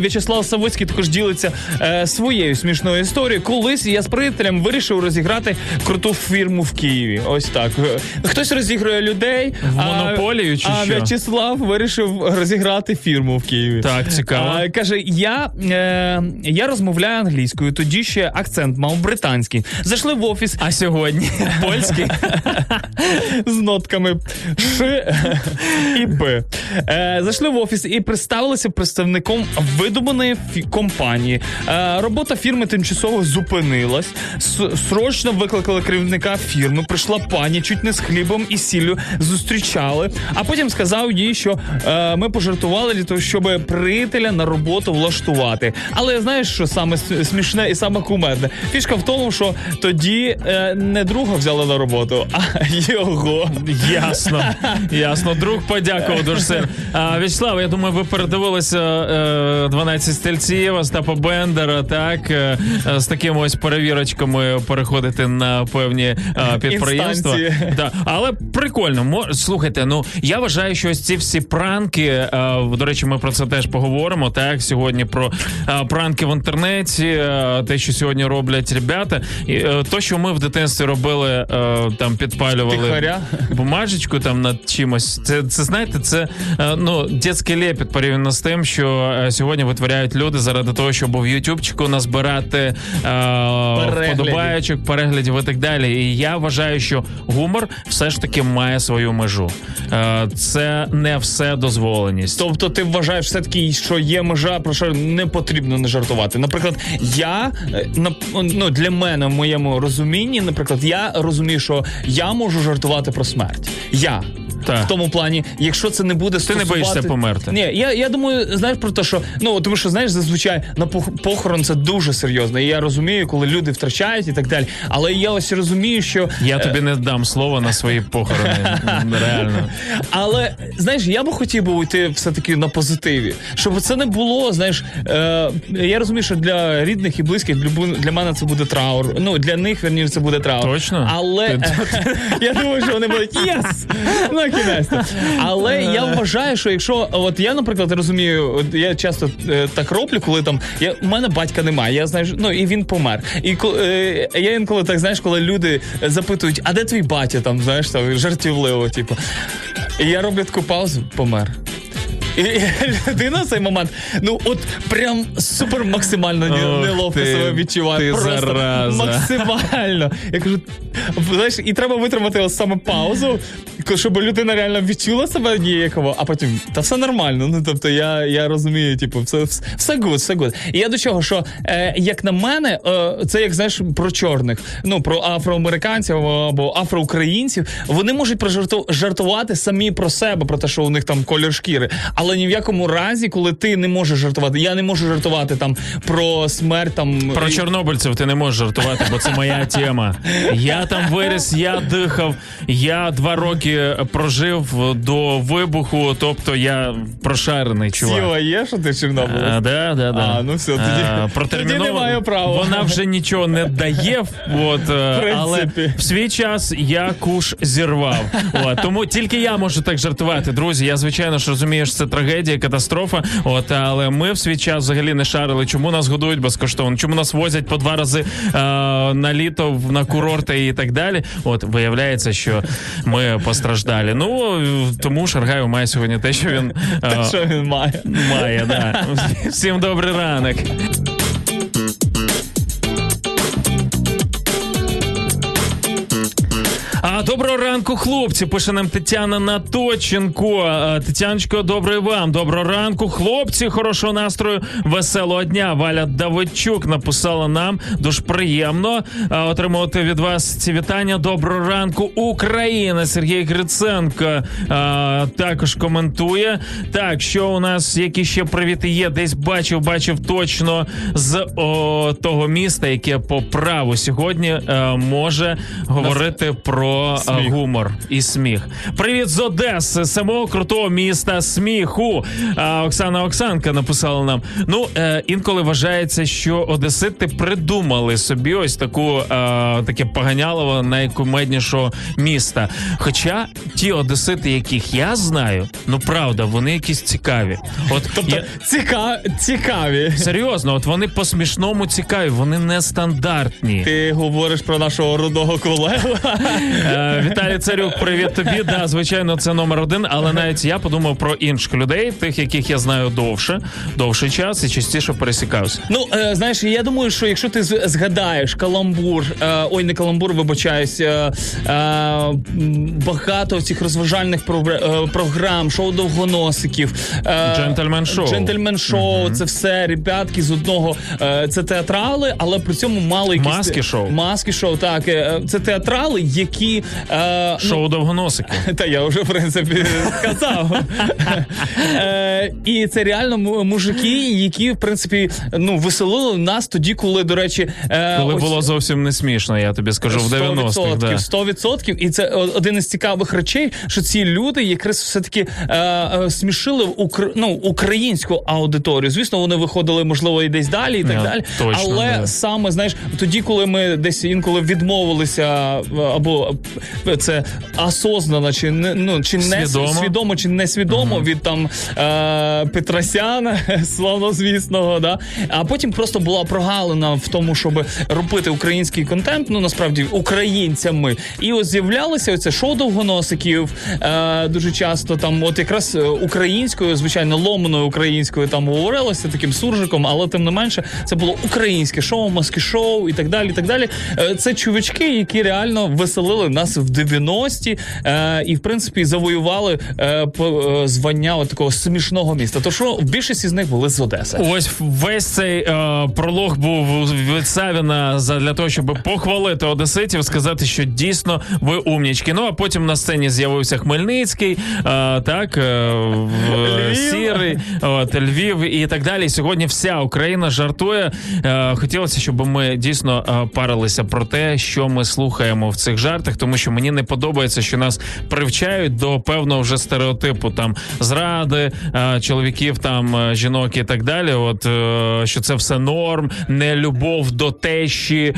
В'ячеслав Савицький також ділиться е, своєю смішною історією. Колись я з приятелем вирішив розіграти круту фірму в Києві. Ось так. Хтось розігрує людей. В а- монополію чи а що? В'ячеслав вирішив розіграти фірму в Києві. Так, цікаво. А, каже: я, е, я розмовляю англійською, тоді ще акцент мав британський. Зайшли в офіс. А сьогодні польський. з нотками Ш і П. Е, зайшли в офіс і представилися представником видуманої фі- компанії. Е, робота фірми тимчасово зупинилась. Срочно викликали керівника фірми. Прийшла пані, чуть не з хлібом і сіллю зустрічали. А потім сказав їй, що е, ми пожартували для того, щоб приятеля на роботу влаштувати. Але знаєш, що саме смішне і саме кумедне? Фішка в тому, що тоді е, не друга взяли на роботу, а його. Ясно, ясно. Друг подякував дуже сильно. Вячеслав, я думаю, ви передивилися е, 12 стільців Остапа Бендера, так? Е, е, з такими ось перевірочками переходити на певні е, підприємства. Да. Але прикольно. Мо- Слухайте, ну я вважаю, що ось ці всі пранки. е, до речі, ми про це теж поговоримо. Так, сьогодні про е, пранки в інтернеті, те, що сьогодні роблять ребята. І, то, що ми в дитинстві робили, там підпалювали Тихаря. бумажечку там над чимось. Це, це знаєте, це ну дитячий лепіт порівняно з тим, що сьогодні витворяють люди заради того, щоб в Ютубчику назбирати вподобаючок, переглядів і так далі. І я вважаю, що гумор все ж таки має свою межу. Е, це не все дозволеність. Тобто ти вважаєш все-таки, що є межа, про що не потрібно не жартувати. Наприклад, я е, на- ну, для мене в моєму розумінні, наприклад, я розумію, що я можу жартувати про смерть. Я. Так. В тому плані, якщо це не буде Ти не боїшся померти? Ні, я, я думаю, знаєш про те, що ну тому що знаєш, зазвичай на похорон це дуже серйозно. І я розумію, коли люди втрачають і так далі. Але я ось розумію, що Я тобі не дам слова на свої похорони. Реально. Але знаєш, я би хотів би уйти все-таки на позитиві, щоб це не було. Знаєш, е, я розумію, що для рідних і близьких для, мене це буде траур. Ну для них верніше це буде траур. Точно? Але я думаю, що вони будуть єс! На кінець. Але я вважаю, що якщо от я, наприклад, розумію, я часто е, так роблю, коли там я у мене батька немає. Я знаю, ну і він помер. І ко- е, я інколи так знаєш, коли люди запитують, а де твій батя там, знаєш, там жартівливо, типу. І я роблю таку паузу, помер. І, і людина в цей момент, ну от прям супер максимально Ох неловко ти, себе відчуває. ти Просто зараза. максимально. Я кажу, знаєш, і треба витримати ось саме паузу, щоб людина реально відчула себе ніяково, а потім та все нормально. Ну тобто я, я розумію, типу, все, все, все good, все good. І я до чого, що е, як на мене, е, це як знаєш про чорних, ну про афроамериканців або афроукраїнців, вони можуть жартувати самі про себе, про те, що у них там колір шкіри. Але ні в якому разі, коли ти не можеш жартувати, я не можу жартувати там про смерть там Про чорнобильців ти не можеш жартувати, бо це моя тема. Я там виріс, я дихав, я два роки прожив до вибуху, тобто я прошарений чувак. Сіла є, що ти Чорнобилець? А, да, да, да. А, ну все, тоді- А, тоді протерміновано. не маю права. Вона вже нічого не дає, от, е, але в свій час я куш зірвав. От, тому тільки я можу так жартувати. Друзі, я звичайно ж розумію, що це трагедія, катастрофа. От, але ми в свій час взагалі не шарили, чому нас годують безкоштовно, чому нас возять по два рази е, на літо в- на курорти і так далі. От виявляється, що ми постраждалі. Ну тому Шаргаєв має сьогодні те, що він е, Що він має? має. Да. Всім добрий ранок. А доброго ранку, хлопці. Пише нам Тетяна Наточенко. Тетяночко, добрий вам. Доброго ранку, хлопці. Хорошого настрою, веселого дня. Валя Давидчук написала нам. Дуже приємно отримувати від вас ці вітання. Доброго ранку, Україна. Сергій Гриценко також коментує. Так, що у нас які ще привіти є? Десь бачив, бачив точно з о, того міста, яке по праву сьогодні е, може говорити про е, гумор і сміх. Привіт з Одеси, самого крутого міста сміху. А, Оксана Оксанка написала нам. Ну е, інколи вважається, що Одесити придумали собі ось таку е, таке поганялово найкумеднішого міста. Хоча ті одесити, яких я знаю, ну правда, вони якісь цікаві. От Тобто я- ціка... цікаві. Серйозно, от вони по смішному цікаві, вони нестандартні. Ти говориш про нашого рудого колегу. Е, Віталій Царюк, привіт тобі. Да, звичайно, це номер один, але навіть я подумав про інших людей, тих, яких я знаю довше, довший час і частіше пересікався. Ну, е, знаєш, я думаю, що якщо ти згадаєш каламбур, е, ой, не каламбур, вибачаюсь, е, е, багато цих розважальних програ- е, програм, шоу довгоносиків, е, Джентльмен шоу. джентльмен шоу, це все ребятки з одного. е, це театрали, але при цьому мали якісь Маски шоу. Маски шоу, так. е, Це театрали, які е, ну, Шоу довгоносики. та я вже в принципі сказав. Е, І це реально мужики, які в принципі ну веселили нас тоді, коли, до речі, е, Коли ось- було зовсім не смішно, я тобі скажу в 90-х. 100%, Да. 100%. І це один із цікавих речей, що ці люди якраз все-таки е, е, смішили укр... ну, українську аудиторію. Звісно, вони виходили, можливо, і десь далі, і так далі. точно, Але да. саме, знаєш, тоді, коли ми десь інколи відмовилися, або це осознано, чи не ну чи не Свідомо. свідомо, чи несвідомо від там е, Петросяна, славнозвісного, да. А потім просто була прогалина в тому, щоб робити український контент, ну насправді українцями. І ось з'являлося оце шоу довгоносиків. Е, дуже часто там, от якраз е, українською, звичайно, ломаною українською там говорилося таким суржиком, але тим не менше, це було українське шоу, маски шоу і так далі. І так далі. Е, це чувачки, які реально веселили нас в 90-ті е, і, в принципі, завоювали е, по- е, звання от такого смішного міста. То що більшість із них були з Одеси. Ось весь цей е, пролог був від Савіна за для того, щоб похвалити одеситів, сказати, що дійсно ви умнічки. Ну а потім на сцені з'явився Хмельницький, е, так е, в- Львів. сірий, от, Львів і так далі. Сьогодні вся Україна жартує. Е, хотілося, щоб ми дійсно е, парилися про те, що ми слухаємо в цих жартах, тому що мені не подобається, що нас привчають до певного вже стереотипу там зради е, чоловіків, там е, жінок і так далі. От е, що це все норм, не любов до тещі,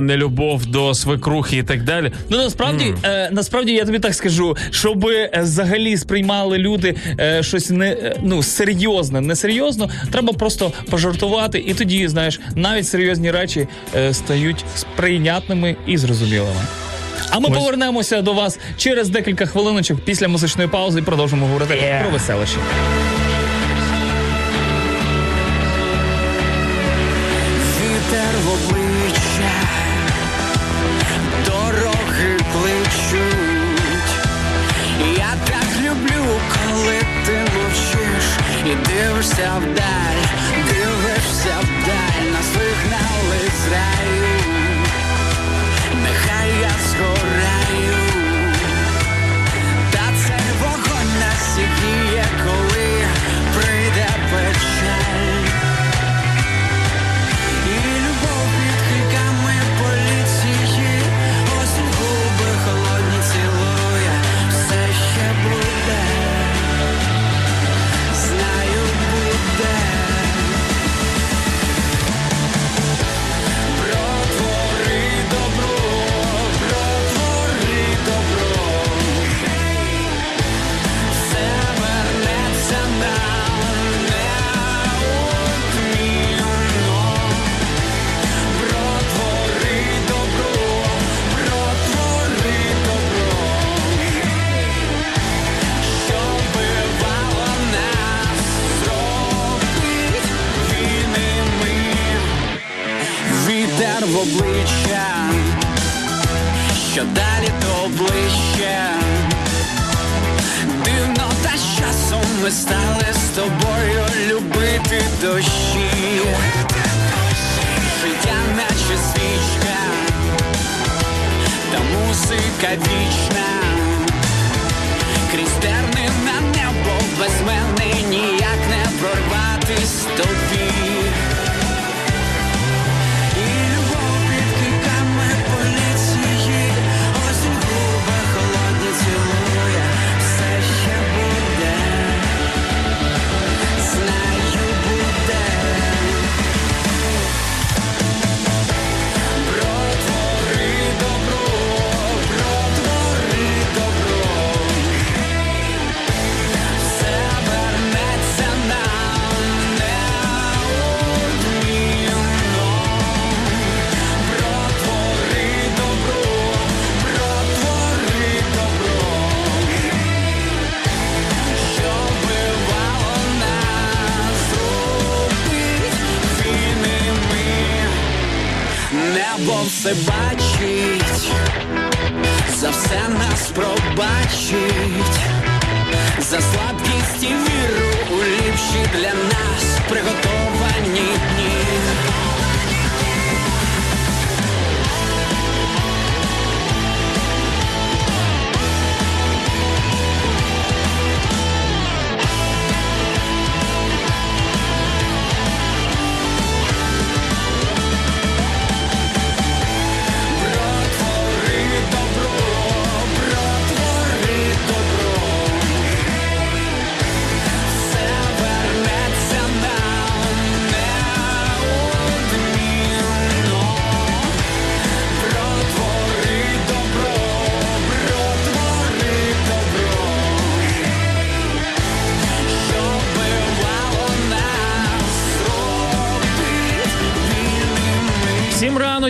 не любов до свекрухи і так далі. Ну насправді, е, насправді я тобі так скажу, щоб взагалі сприймали люди е, щось не ну серйозне, не серйозно, треба просто пожартувати, і тоді, знаєш, навіть серйозні речі е, стають сприйнятними і зрозумілими. А ми повернемося до вас через декілька хвилиночок після музичної паузи і продовжимо говорити про веселище. Все бачить, за все нас пробачить, за слабкість і віру у ліпші для нас приготовані дні.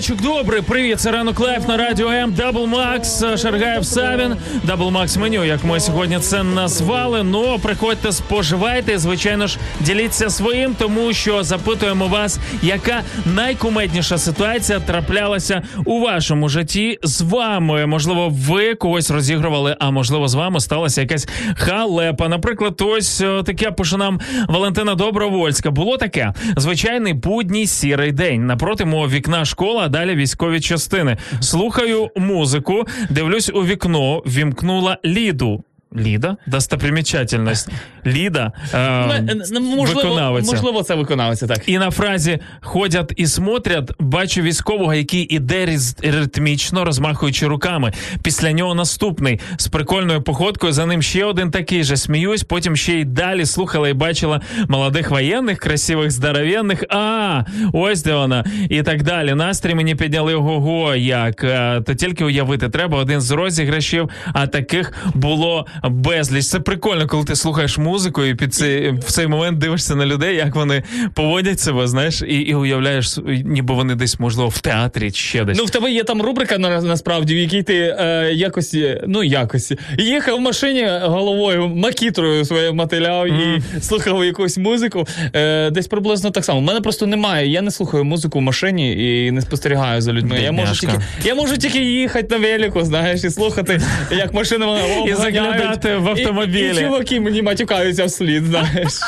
Раночок добрий. Привіт, це ранок live на радіо М. Дабл Макс, Шаргаєв Савін. Дабл Макс меню, як ми сьогодні це назвали. Ну, приходьте, споживайте. Звичайно ж, діліться своїм, тому що запитуємо вас, яка найкумедніша ситуація траплялася у вашому житті з вами. Можливо, ви когось розігрували, а можливо, з вами сталася якась халепа. Наприклад, ось е, таке пише нам Валентина Добровольська. Було таке звичайний будній сірий день. Напроти мого вікна школа, далі військові частини. Слухаю музику, дивлюсь у вікно, вімкнула Ліду. Ліда? Достопримічательність. Ліда. Е, Ну, можливо, виконавиця. можливо, це виконавиця, так. І на фразі ходять і смотрять, бачу військового, який іде ритмічно, розмахуючи руками. Після нього наступний з прикольною походкою. За ним ще один такий же. Сміюсь. Потім ще й далі слухала і бачила молодих воєнних, красивих, здоровенних. А ось де вона. І так далі. Настрій мені підняли ого, як Е, то тільки уявити треба один з розіграшів, а таких було безліч. Це прикольно, коли ти слухаєш музику і під цей в цей момент дивишся на людей, як вони поводять себе, знаєш, і, і уявляєш, ніби вони десь можливо в театрі чи ще десь. Ну, в тебе є там рубрика на, насправді, в якій ти е, якось, е, ну якось, їхав в машині головою, макітрою своєю мотиляв і слухав якусь музику. Е, десь приблизно так само. У мене просто немає. Я не слухаю музику в машині і не спостерігаю за людьми. Я можу, тільки, я можу тільки їхати на велику, знаєш, і слухати, як машини мене обганяють. заглядати в автомобілі. І, і чуваки мені Esse é o apelido da Leste.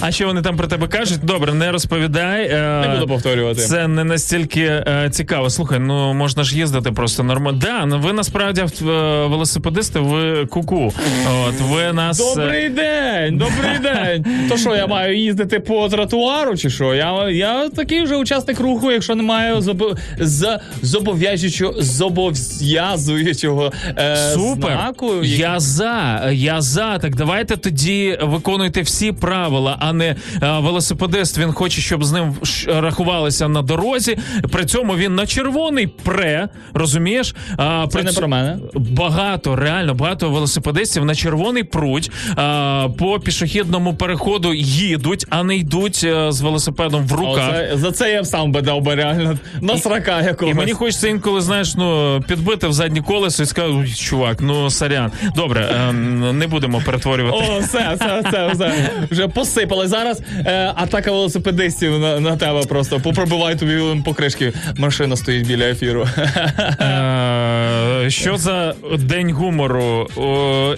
А що вони там про тебе кажуть? Добре, не розповідай. Е, Не буду повторювати. Це не настільки е, цікаво. Слухай, ну можна ж їздити просто нормально. Да, ну ви насправді е, велосипедисти, ви куку. От ви нас Добрий день, добрий день. То що, я маю їздити по тротуару, чи що? Я, я такий вже учасник руху, якщо не маю з... зобов'язуючого зобов'язуючого е, Супер. знаку. Я за. Я за. Так давайте тоді виконуйте всі правила, а не е, велосипедист. Він хоче, щоб з ним рахувалися на дорозі. При цьому він на червоний пре. Розумієш? А, Це не ц- про мене. Багато, реально багато велосипедистів на червоний пруть а, по пішохідному переходу їдуть, а не йдуть е, з велосипедом в руках. Оце, за це я б сам би дав би реально на срака якогось. І мені хочеться інколи, знаєш, ну підбити в заднє колесо і сказати, чувак, ну сорян. Добре, ем, не будемо перетворювати. О, все, все, все, все. Вже посипалась але зараз е, атака велосипедистів на, на тебе просто попробивай тобі покришки. Машина стоїть біля ефіру. Е, Що за день гумору?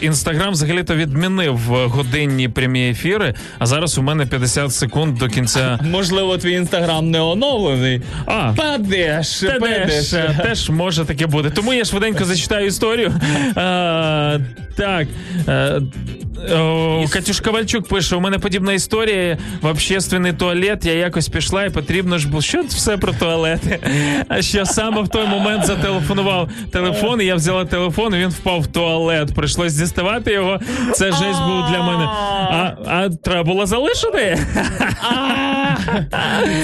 Інстаграм взагалі-то відмінив годинні прямі ефіри, а зараз у мене 50 секунд до кінця. Можливо, твій інстаграм не оновлений. А, Падеш, падеш. теж, е, може таке бути. Тому я швиденько зачитаю історію. А, так. е, о, Катюш Ковальчук пише: у мене подібна історія в общественний туалет. Я якось пішла і потрібно ж було. Що все про туалети? А що саме в той момент зателефонував телефон, і я взяла телефон, і він впав в туалет. Прийшлось діставати його. Це жесть був для мене. А, а треба було залишити?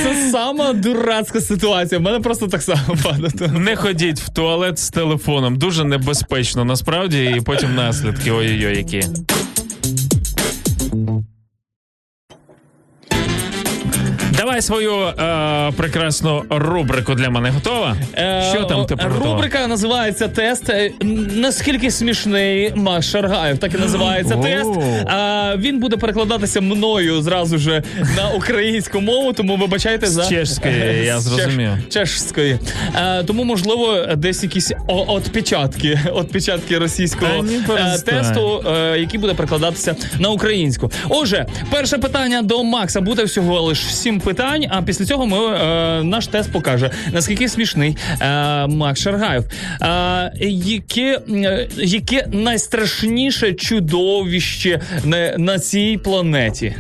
Це сама дурацька ситуація. У мене просто так само падає. Не ходіть в туалет з телефоном. Дуже небезпечно насправді, і потім наслідки. Ой-ой-ой, які. Давай свою е, прекрасну рубрику для мене готова. Що там ти приготував? Е, Рубрика називається Тест. Е, Наскільки смішний Макс Шаргаєв? Так і називається тест. А, він буде перекладатися мною зразу же на українську мову, тому вибачайте за З чешської, я чеш- зрозумів. Чешської. Е, тому, можливо, десь якісь о- отпечатки, отпечатки російського ні, е, перестань. тесту, е, який буде перекладатися на українську. Отже, перше питання до Макса буде всього лише сім питань. А після цього ми е, наш тест покаже наскільки смішний е, Макс Шаргаєв. Е, яке, е, яке найстрашніше чудовище на, на цій планеті?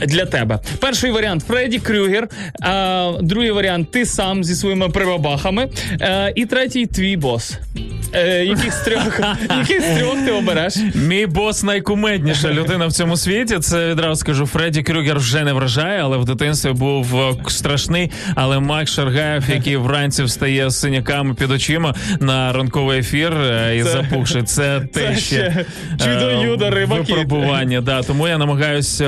Для тебе перший варіант Фредді Крюгер, а, другий варіант ти сам зі своїми прибабахами, е, і третій твій бос. Е, яких з трьох яких з трьох ти обереш? Мій бос найкумедніша людина в цьому світі. Це відразу скажу. Фредді Крюгер вже не вражає, але в дитинстві був е, страшний. Але Макс Шаргаєв, який вранці встає з синяками під очима на ранковий ефір е, і Це- запухши. Це те це ще е, кіт. випробування. Да, тому я намагаюся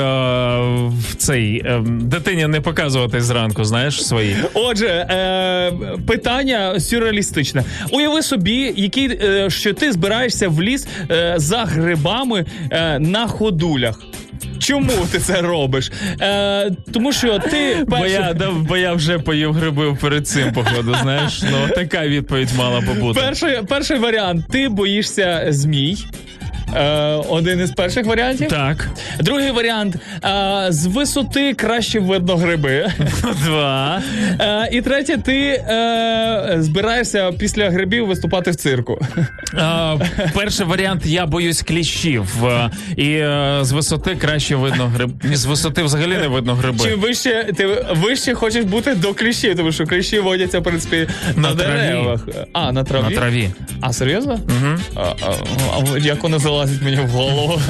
в цей дитині не показувати зранку. Знаєш свої. Отже, е, питання сюрреалістичне. Уяви собі, який, е, що ти збираєшся в ліс е, за грибами е, на ходулях. Чому ти це робиш? Е, тому що ти Бо я, да, бо я вже поїв гриби перед цим, походу, знаєш. Ну, така відповідь мала би бути. перший, перший варіант ти боїшся змій. Е, один із перших варіантів. Так. Другий варіант е, з висоти краще видно гриби. Два. Е, і третє, ти е, збираєшся після грибів виступати в цирку. А, перший варіант я боюсь кліщів. А, І е, з висоти краще видно гриб. Ні, з висоти взагалі не видно гриби. Чим вище ти вище хочеш бути до кліщів, тому що кліщі водяться в принципі на, На траві. деревах. А, на траві? На траві. А серйозно? Угу. А, а, а як вони залазять мені в голову?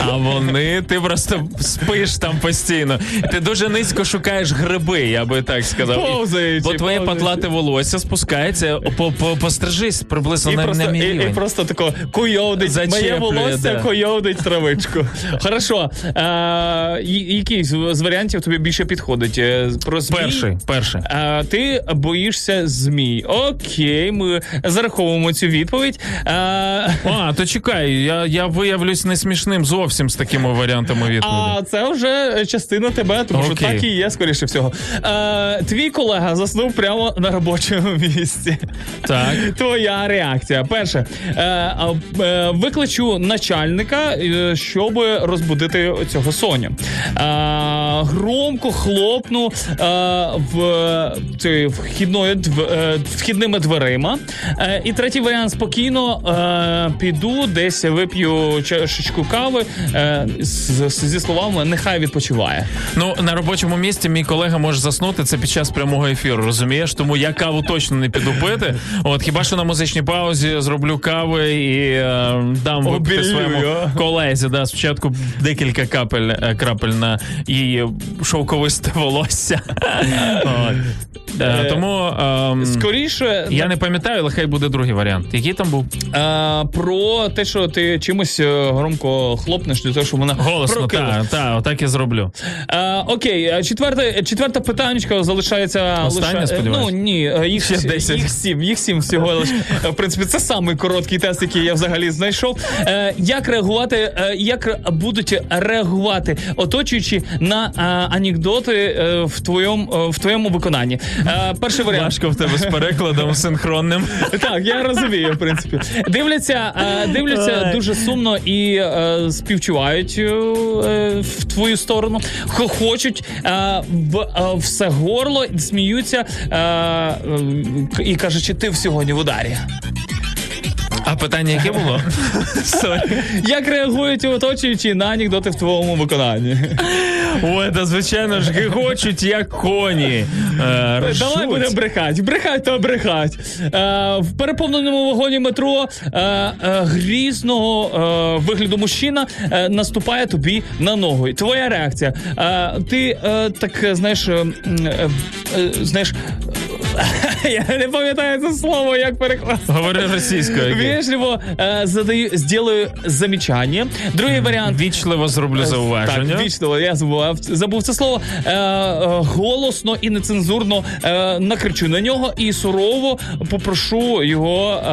А вони, ти просто спиш там постійно. Ти дуже низько шукаєш гриби, я би так сказав. Повзаючи, Бо твоє повзаючи. потлате волосся спускається, по, по, пострижись приблизно І на, просто, на мій і, і просто тако куйовдить моє волосся, да. куйовдить травичку. Хорошо. А, який з з варіантів тобі більше підходить? Е, Про змій? Перший, перший. А, ти боїшся змій. Окей, ми зараховуємо цю відповідь. А, А, то чекай, я, я виявлюсь не смішним зовсім з такими варіантами відповіді. А це вже частина тебе, тому що так і є, скоріше всього. Е, твій колега заснув прямо на робочому місці. Так. Твоя реакція. Перше, е, е, викличу начальника, е, щоб розбудити цього Соню. Е, громко хлопну е, в цей, вхідною дв- е, вхідними дверима. Е, і третій варіант спокійно е, піду, десь вип'ю чашечку кави е, з, зі словами нехай відпочиває. Ну, на робочому місці мій колега може заснути це під час прямого ефіру, розумієш? Тому я каву точно не піду пити. От хіба що на музичній паузі зроблю кави і е, дам випити своєму колезі. Да, спочатку декілька капель е, крапель на її шовковисте волосся. Е, Тому ем, Скоріше я не пам'ятаю, але хай буде другий варіант. Який там був? е, про або те, що ти чимось е, громко хлопнеш для того, щоб вона Голосно, так, так, і зроблю. Е, окей, е, четверте, четверте питаннячко залишається Останнє, лише- сподіваюсь? Ну ні, е, їх, Ще 10. їх сім, їх сім всього лиш. Е, В принципі, це самий короткий тест, який я взагалі знайшов. Е, як реагувати, е, як будуть реагувати оточуючі на е, анекдоти е, в твоєму е, в твоєму виконанні? Е, перший варіант. Важко в тебе з перекладом синхронним. Так, я розумію, в принципі. Дивляться, е, дивляться дуже сумно і е, співчувають е, в твою сторону. Хочуть е, в е, все горло, сміються е, е, і кажучи, ти ти сьогодні в ударі. А питання яке було? Як реагують оточуючі на анекдоти в твоєму виконанні? Ой, та звичайно ж гигочуть, як коні. Е, ржуть. Давай будемо брехати. Брехать то брехать. Е, в переповненому вагоні метро е, е, грізного е, вигляду мужчина е, наступає тобі на ногу. Твоя реакція. Е, ти е, так знаєш, е, е, е, знаєш. Я не пам'ятаю це слово, як перекласти. Говори російською. Вежливо е, задаю, сделаю замічання. Другий варіант. Вічливо зроблю зауваження. Так, вічно, я забув, забув це слово. Е, е, голосно і нецензурно е, накричу на нього і сурово попрошу його е,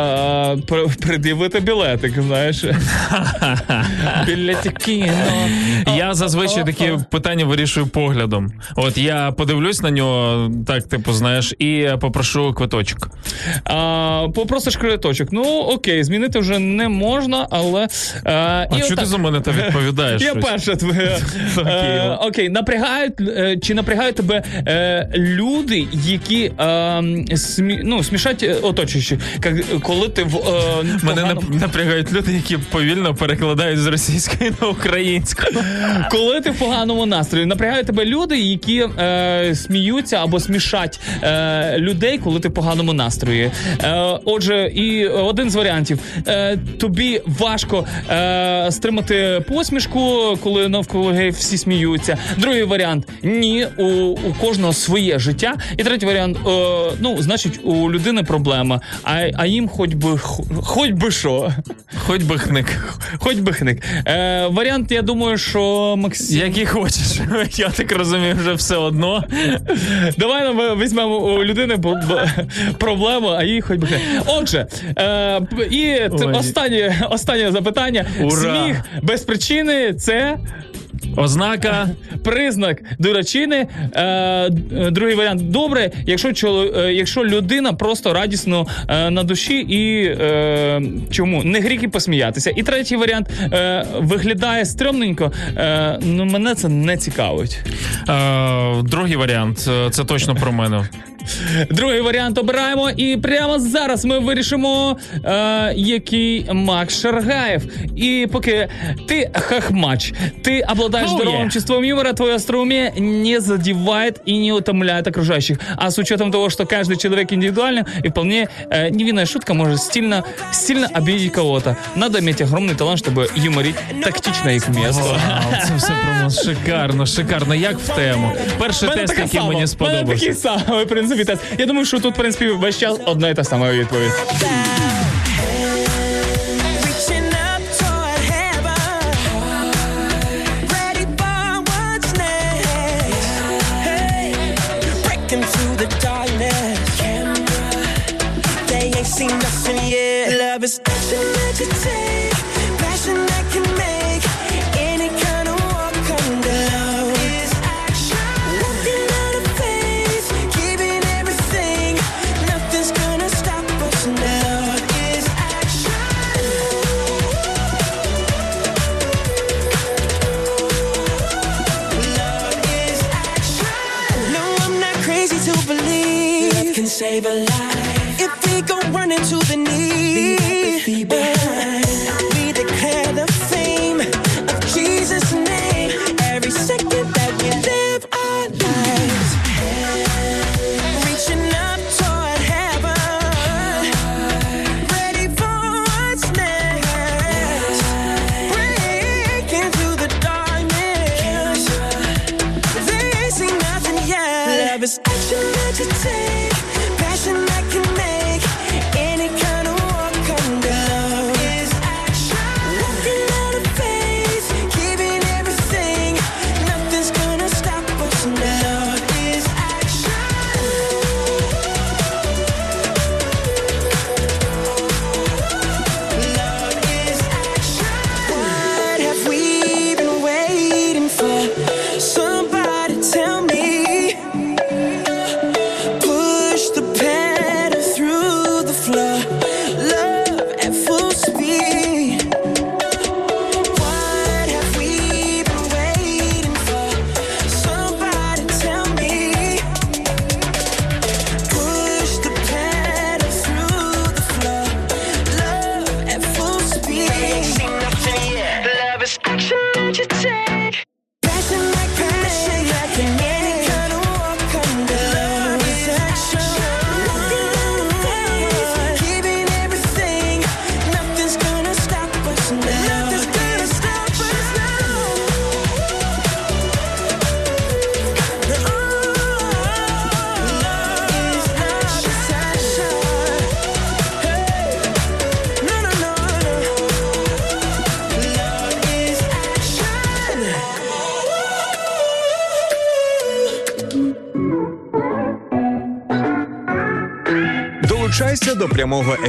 пр- пред'явити білетик, знаєш. Білетики. ну. Я зазвичай такі питання вирішую поглядом. От я подивлюсь на нього, так, типу, знаєш, і попрошу квиточок. А, попросиш кредиточок. Ну, окей, змінити вже не можна, але. е, А і чого ти за мене та відповідаєш? Я перша твоя. Окей, Е. Окей, напрягають е, чи напрягають тебе е, люди, які е, смі, ну, смішать е, оточуючі, коли ти в Мене погано- напрягають люди, які повільно перекладають з російської на українську. коли ти в поганому настрої. Напрягають тебе люди, які сміються або смішать людей, коли ти в поганому настрої. Отже, і один з варіантів: е, тобі важко е, стримати посмішку, коли навколо гей всі сміються. Другий варіант ні, у, у кожного своє життя. І третій варіант: е, ну, значить, у людини проблема, а, а їм хоч би хоч би що. Хоч би хник. Хоч би хник. Е, варіант, я думаю, що Максим. Який хочеш. Я так розумію, вже все одно. Давай нам візьмемо у людини проблему, а їй хоч би. хай. Отже, е, і Ой. останнє, останнє запитання. Ура. Сміх без причини це. Ознака. Признак дурачини. Е, е, другий варіант добре, якщо чоло, е, якщо людина просто радісно е, на душі і е, чому не гріх і посміятися. І третій варіант е, виглядає стрьомненько. Е, ну мене це не цікавить. Е, другий варіант. Це точно про мене. Другий варіант обираємо, і прямо зараз ми вирішимо, е, який Макс Шаргаєв. І поки ти хахмач, ти обладаешь Oh, здоровым yeah. чувством юмора, твое остроумие не задевает и не утомляет окружающих. А с учетом того, что каждый человек индивидуален, и вполне э, невинная шутка может стильно, стильно обидеть кого-то. Надо иметь огромный талант, чтобы юморить тактично и к месту. Вау, це все про нас шикарно, шикарно. Як в тему. Перший В мене тест, така який сама. мені В мене такий сподобався. самий, в принципі, тест. Я думаю, що тут, в принципі, весь час одна і та сама відповідь. just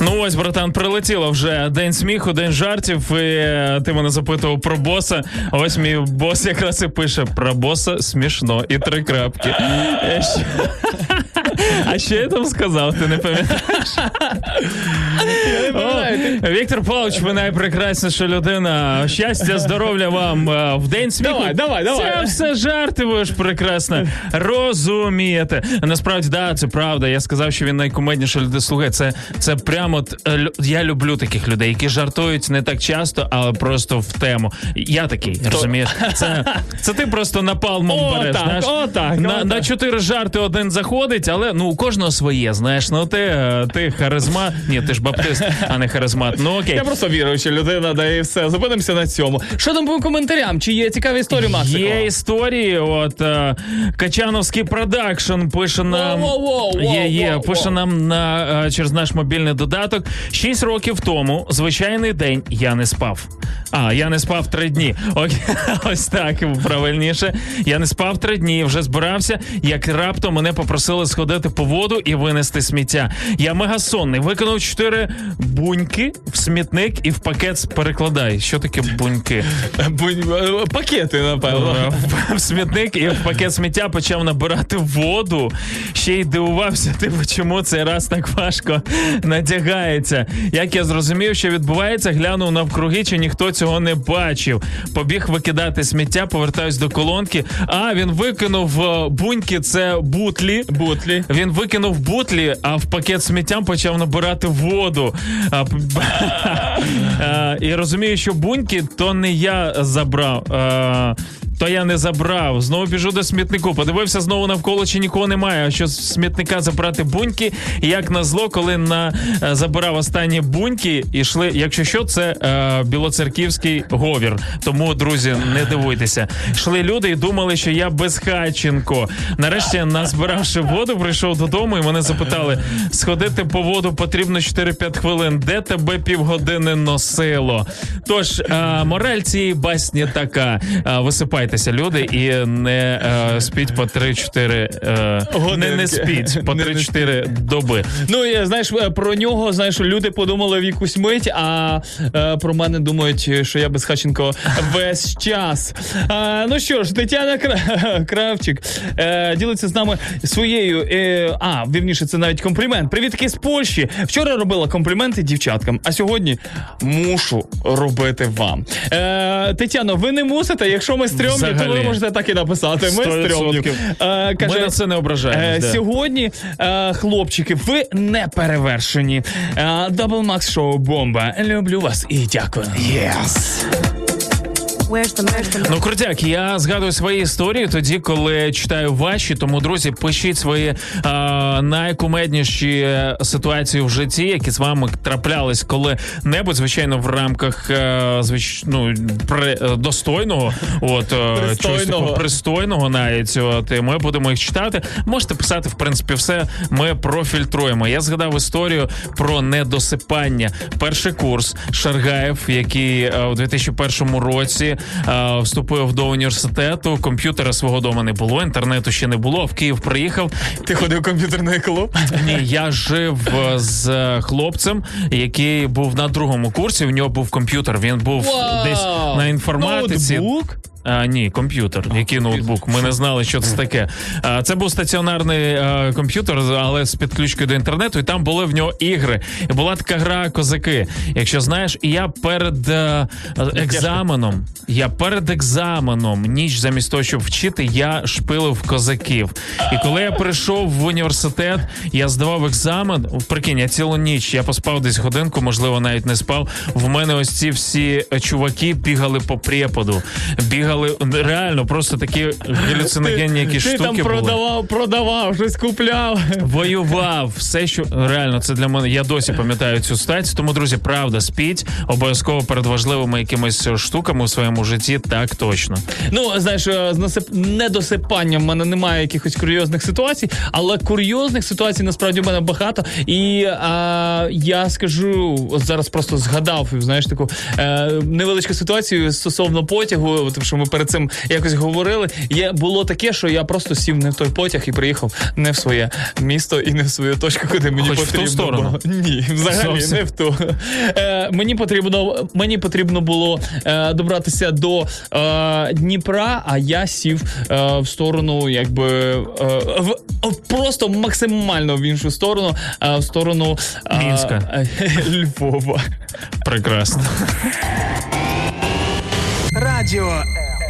Ну ось, братан, прилетіло вже день сміху, день жартів. І е, ти мене запитував про боса. Ось мій бос якраз і пише про боса смішно і три крапки. Ще- А що я там сказав? Ти не пам'ятаєш? Віктор Павлович, ви найпрекрасніша людина. Щастя, здоров'я вам е, в день сміху. Давай, давай, давай. Це все жарти, ви ж прекрасно розумієте. Насправді, да, це правда. Я сказав, що він найкумедніша людина. Слухай, це, це прямо е, я люблю таких людей, які жартують не так часто, але просто в тему. Я такий, розумієш? Це, це ти просто напалмом О, береш. так, знаєш? о, так, на, о, на чотири жарти один заходить, але ну у кожного своє. Знаєш, ну ти, е, ти харизма. Ні, ти ж баптист, а не Ну окей. Я просто віруюча людина, да і все. Зупинимося на цьому. Що там по коментарям? Чи є цікаві історії, Максико? Є історії, от е, Качановський продакшн пише нам. Воу-воу-воу, є, є, воу-воу. пише нам на е, через наш мобільний додаток. Шість років тому, звичайний день, я не спав. А, я не спав три дні. Окей, ось так правильніше. Я не спав три дні, вже збирався. Як раптом мене попросили сходити по воду і винести сміття. Я мегасонний, виконав чотири буньки в смітник і в пакет перекладай. Що таке буньки? Бу- Пакети, напевно. В- смітник і в пакет сміття почав набирати воду. Ще й дивувався, типу, чому цей раз так важко надягається. Як я зрозумів, що відбувається, глянув навкруги, чи ніхто цього не бачив. Побіг викидати сміття, повертаюсь до колонки. А він викинув е, буньки, це бутлі. Бутлі. Він викинув бутлі, а в пакет сміттям почав набирати воду. А, і розумію, що буньки то не я забрав. А, то я не забрав. Знову біжу до смітнику. Подивився знову навколо, чи нікого немає. А що з смітника забрати буньки. Як назло, коли на е, забирав останні буньки, ішли. Якщо що, це е, білоцерківський говір. Тому, друзі, не дивуйтеся. Йшли люди і думали, що я безхатченко. Нарешті, назбиравши воду, прийшов додому і мене запитали: сходити по воду потрібно 4-5 хвилин. Де тебе півгодини носило? Тож е, мораль цієї басні така: Е, висипайтеся, люди, і не е, спіть по 3-4 е, не, не спіть по Не- не 3-4 доби. Ну, я, знаєш, про нього, знаєш, люди подумали в якусь мить, а про мене думають, що я безхаченко весь час. А, ну що ж, Тетяна Кравчик ділиться з нами своєю. А, вірніше, це навіть комплімент. Привітки з Польщі. Вчора робила компліменти дівчаткам, а сьогодні мушу робити вам. Е, Тетяно, ви не мусите. Якщо ми стрьомні, то ви можете так і написати. Ми 100%. стрьомні. Е, каже, Ми це не ображаємо. Е. Сьогодні, е, хлопчики, ви не перевершені. Е, Double Max Show бомба. Люблю вас і дякую. Yes. Ну, крутяк, я згадую свої історії тоді, коли читаю ваші. Тому, друзі, пишіть свої а, найкумедніші ситуації в житті, які з вами траплялись коли-небудь, звичайно, в рамках е, звич... ну, при... е, достойного, от е, чогось такого пристойного навіть. От і ми будемо їх читати. Можете писати, в принципі, все. Ми профільтруємо. Я згадав історію про недосипання. Перший курс Шаргаєв, який е, у 2001 році е, вступив до університету. Комп'ютера свого дома не було, інтернету ще не було. В Київ приїхав. Ти ходив в комп'ютерний клуб? Ні, я жив е, з е, хлопцем, який був на другому курсі. В нього був комп'ютер. Він був wow. десь на інформатиці. Ноутбук? А, ні, комп'ютер. Який ноутбук? Ми не знали, що це таке. А, це був стаціонарний е, комп'ютер, але з підключкою до інтернету, і там були в нього ігри. І була така гра козаки. Якщо знаєш, і я перед е, екзаменом, я перед екзаменом, ніч замість того, щоб вчити, я шпилив козаків. І коли я прийшов в університет, я здавав екзамен. Прикинь, я цілу ніч я поспав десь годинку, можливо, навіть не спав. В мене ось ці всі чуваки бігали по преподу, бігали бігали реально просто такі галюциногенні якісь Ти штуки там були. продавав, продавав, щось купляв. Воював, все, що реально це для мене. Я досі пам'ятаю цю стать. Тому, друзі, правда, спіть обов'язково перед важливими якимись штуками у своєму житті. Так точно. Ну, знаєш, е, з насип... недосипанням в мене немає якихось курйозних ситуацій, але курйозних ситуацій насправді в мене багато. І а, я скажу, от зараз просто згадав, знаєш, таку е, невеличку ситуацію стосовно потягу, тому що ми перед цим якось говорили. Є було таке, що я просто сів не в той потяг і приїхав не в своє місто і не в свою точку, куди мені Хоч в ту сторону? було. Ні, взагалі Зовсім. не в ту. Е, мені потрібно мені потрібно було е, добратися до е, Дніпра, а я сів е, в сторону, якби е, в, в- просто максимально в іншу сторону, е, в сторону е, Мінська. Львова. Прекрасно. Радіо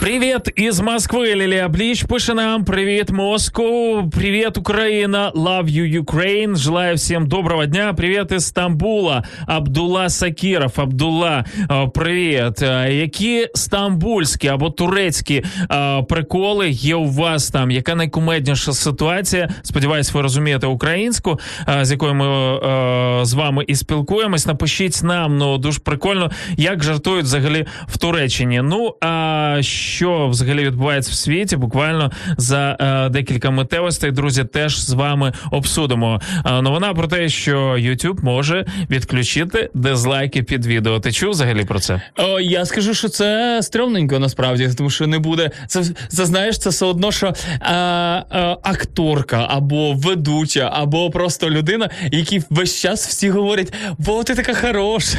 Привет из Москвы, Лилия Блич пише нам. Привет, Москву. Привет, Украина. Love you, Ukraine. Желаю всем доброго дня. Привет из Стамбула. Абдулла Сакіров. Абдулла, е, привіт. Е, Які стамбульські або турецькі е, приколи є у вас там? Яка найкумедніша ситуація? Сподіваюсь, ви розумієте українську, е, з якою ми е, з вами і спілкуємось. Напишіть нам, ну дуже прикольно, як жартують взагалі в Туреччині. Ну а що взагалі відбувається в світі? Буквально за е, декілька митевостей, друзі, теж з вами обсудимо. Е, новина про те, що YouTube може відключити дизлайки під відео. Ти чув взагалі про це? О, я скажу, що це стрьомненько насправді, тому що не буде. Це, це знаєш, це все одно, що е, е, акторка або ведуча, або просто людина, які весь час всі говорять: бо ти така хороша,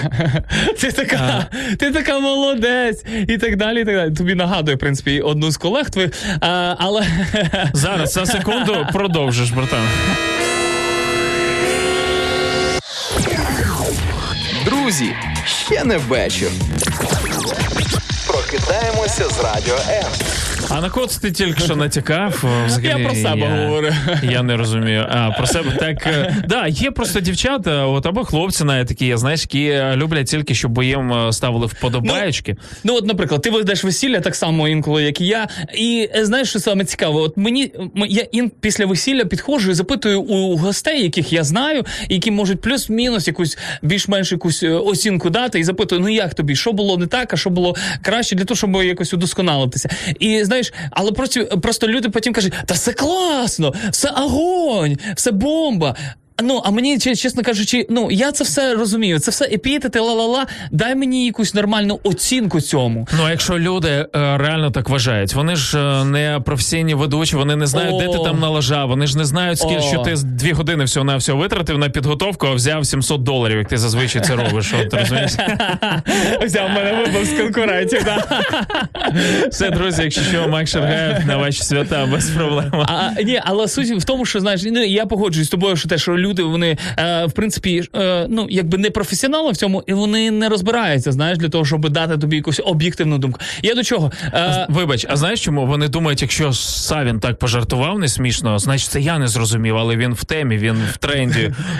ти така, ти така молодець, і так далі. І так далі. Тобі нагадує, в принципі, одну з колег твоїх, але Зараз за секунду продовжиш, братан. Друзі, ще не вечір. Прокидаємося з Радіо М. А на кого це ти тільки що натякав? Взагалі, Я про себе говорю. Я не розумію. А про себе так. е, Да, є просто дівчата, от або хлопці, навіть такі, я знаєш, які е, люблять тільки, щоб їм е, ставили вподобаєчки. Ну, от, наприклад, ти ведеш весілля так само інколи, як і я. І е, знаєш, що саме цікаве? От мені я ін після весілля підходжу і запитую у гостей, яких я знаю, які можуть плюс-мінус якусь більш-менш якусь е, оцінку дати, і запитую, ну як тобі, що було не так, а що було краще для того, щоб якось удосконалитися. І знаєш, але просто, просто люди потім кажуть: та все класно, все огонь, все бомба. Ну, а мені, че- чесно кажучи, ну я це все розумію. Це все епітети, ла-ла-ла. Дай мені якусь нормальну оцінку цьому. Ну, якщо люди е, реально так вважають, вони ж е, не професійні ведучі, вони не знають, де ти там налажав, вони ж не знають, скільки що ти дві години всього на всього витратив на підготовку, а взяв 700 доларів, як ти зазвичай це робиш. От розумієш? Взяв мене вибив з конкурентів. Да. Все, друзі, якщо що, Мак Шаргаєв на ваші свята без проблем. А, ні, але суть в тому, що знаєш, ну я погоджуюсь з тобою, що те, що люди вони е, в принципі е, ну якби не професіонали в цьому, і вони не розбираються, знаєш, для того, щоб дати тобі якусь об'єктивну думку. Я до чого? Е, Вибач, а знаєш чому? Вони думають, якщо Савін так пожартував не смішно, значить це я не зрозумів, але він в темі, він в тренді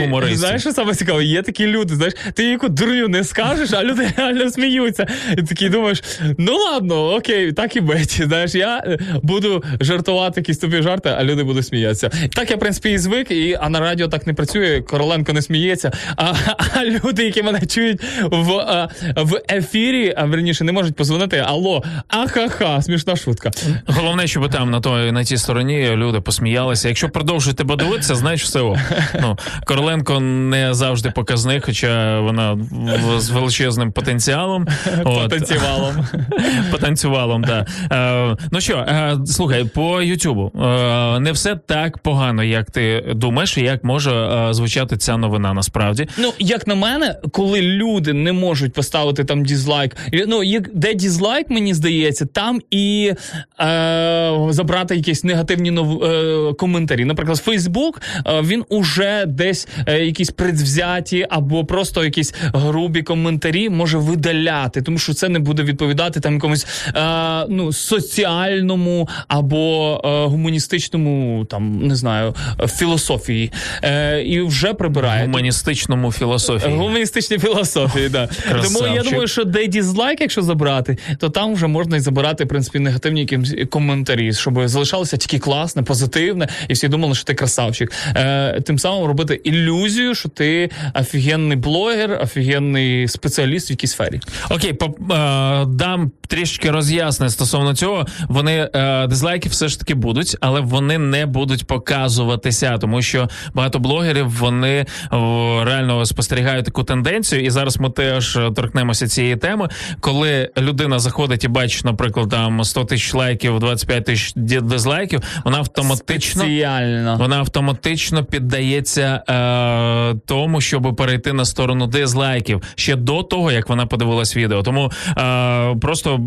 гумористів. знаєш, що саме цікаве? Є такі люди, знаєш, ти яку дурню не скажеш, а люди реально сміються. І такий думаєш, ну ладно, окей, так і бить. Знаєш, я буду жартувати якісь тобі жарти, а люди будуть сміятися. Так я, в принципі, і звик, і, а на радіо так не працює, Короленко не сміється. А, а люди, які мене чують в, а, в ефірі, а верніше не можуть позвонити. Алло, ахаха, смішна шутка. Головне, щоб там на той на тій стороні люди посміялися. Якщо продовжують тебе дивитися, знаєш все. о. Ну Короленко не завжди показник, хоча вона з величезним потенціалом. От. Потанцювалом. Потанцювалом, да. Е, ну що, е, слухай, по Ютубу е, не все так погано, як ти думаєш. Інакше, як може е, звучати ця новина насправді. Ну, як на мене, коли люди не можуть поставити там дізлайк, ну як де дізлайк, мені здається, там і е, забрати якісь негативні нов, е, коментарі. Наприклад, Фейсбук е, він уже десь е, якісь предвзяті або просто якісь грубі коментарі може видаляти, тому що це не буде відповідати там якомусь е, ну соціальному або е, гуманістичному, там не знаю, е, філософії. Е, і вже прибирає. Гуманістичному філософії. Гуманістичній філософії, да. Тому я думаю, що де дізлайк, якщо забрати, то там вже можна і забирати в принципі негативні якимсь коментарі, щоб залишалося тільки класне, позитивне, і всі думали, що ти красавчик. Е, тим самим робити ілюзію, що ти офігенний блогер, офігенний спеціаліст в якійсь сфері. Окей, по, е, дам трішки роз'яснень стосовно цього. Вони е, дизлайки все ж таки будуть, але вони не будуть показуватися, тому що багато блогерів вони реально спостерігають таку тенденцію. І зараз ми теж е, торкнемося цієї теми. Коли людина заходить і бачить, наприклад, там 100 тисяч лайків, 25 тисяч дизлайків, вона автоматично Спеціально. вона автоматично піддається е, тому, щоб перейти на сторону дизлайків ще до того, як вона подивилась відео. Тому е, просто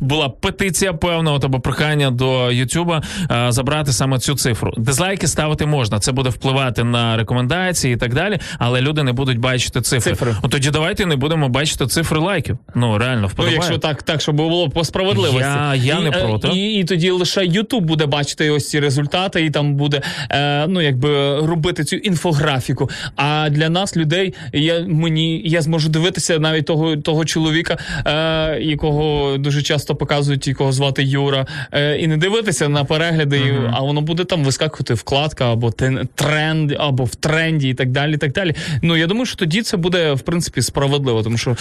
була петиція певна, або прохання до Ютуба е, забрати саме цю цифру. Дизлайки ставити можна, це буде впливати на рекомендації і так далі, але люди не будуть бачити цифри. Цифри. Ну тоді давайте не будемо бачити цифри лайків. Ну реально Ну, якщо так, так, щоб було по справедливості. Я- я не і, е, проти. І, і тоді лише Ютуб буде бачити ось ці результати, і там буде е, ну якби робити цю інфографіку. А для нас, людей, я мені я зможу дивитися навіть того, того чоловіка, е, якого дуже часто показують, якого звати Юра, е, і не дивитися на перегляди, і- а воно буде там вискакувати вкладка або тен- тренд, або в тренді, і так далі. Так далі. Ну я думаю, що тоді це буде в принципі справедливо, тому що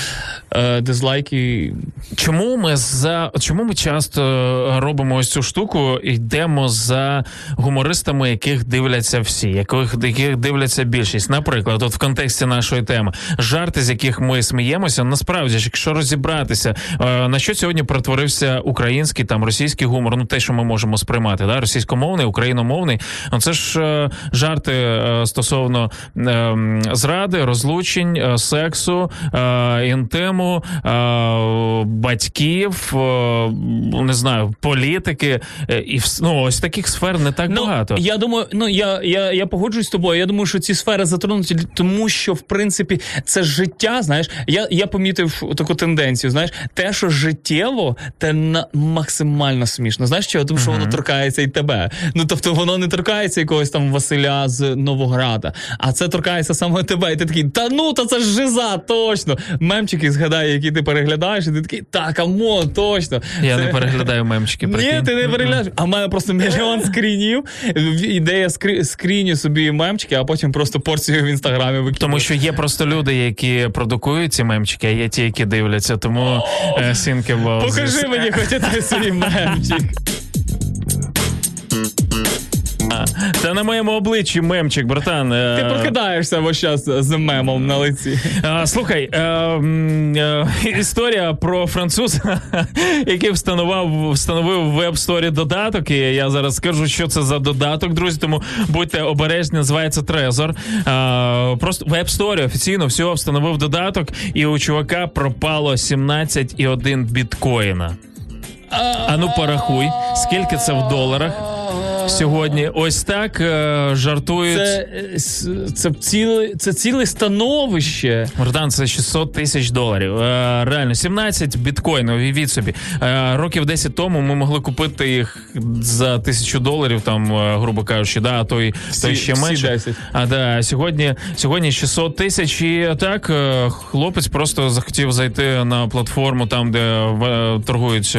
е, дизлайки Чому ми за чому ми часто е, робимо ось цю штуку? Йдемо за гумористами, яких дивляться всі, яких, яких дивляться більшість. Наприклад, от в контексті нашої теми, жарти, з яких ми сміємося, насправді ж, якщо розібратися, е, на що сьогодні перетворився український там російський гумор, ну те, що ми можемо сприймати, да, російськомовний, україномовний, ну це ж е, жарти е, стосовно е, зради, розлучень, е, сексу, е, інтиму, батьків, не знаю, політики, і ну, ось таких сфер не так багато. Я думаю, ну я, я, я погоджуюсь з тобою. Я думаю, що ці сфери затронуті, тому що в принципі це життя. Знаєш, я, я помітив таку тенденцію. Знаєш, те, що життєво, те на максимально смішно. Знаєш чого? Тому що воно торкається і тебе. Ну тобто воно не торкається якогось там Василя з Новограда, а це торкається саме тебе. І ти такий, та ну та це ж жиза, точно. Мемчики згадай, які ти переглядаєш, і ти такий, так, амон, точно. Я Це- не переглядаю мемчики. ні, ти не переглядаєш. А в мене просто мільйон скрінів. Ідея скрі... скріню собі мемчики, а потім просто порцію в інстаграмі викидаю. Тому що є просто люди, які продукують ці мемчики, а є ті, які дивляться. Тому е, сінки Покажи мені хоч один свій мемчик. Та на моєму обличчі мемчик, братан. е, Ти прокидаєшся весь час з мемом на лиці. Слухай, е, м, е, історія про француза, який встановив, встановив в веб-сторі додаток. І я зараз скажу, що це за додаток, друзі. Тому будьте обережні, називається Трезор. Просто в веб-сторі офіційно всього встановив додаток, і у чувака пропало 17,1 біткоїна. А ну порахуй, скільки це в доларах сьогодні. Ось так е, жартують. Це, е, це, ціле, це ціле становище. Богдан, це 600 тисяч доларів. Е, реально, 17 біткоїнів, уявіть собі. Е, років 10 тому ми могли купити їх за тисячу доларів, там, грубо кажучи, да, а то й, Всі- ще менше. 10. А да, сьогодні, сьогодні 600 тисяч. І так, хлопець просто захотів зайти на платформу, там, де торгують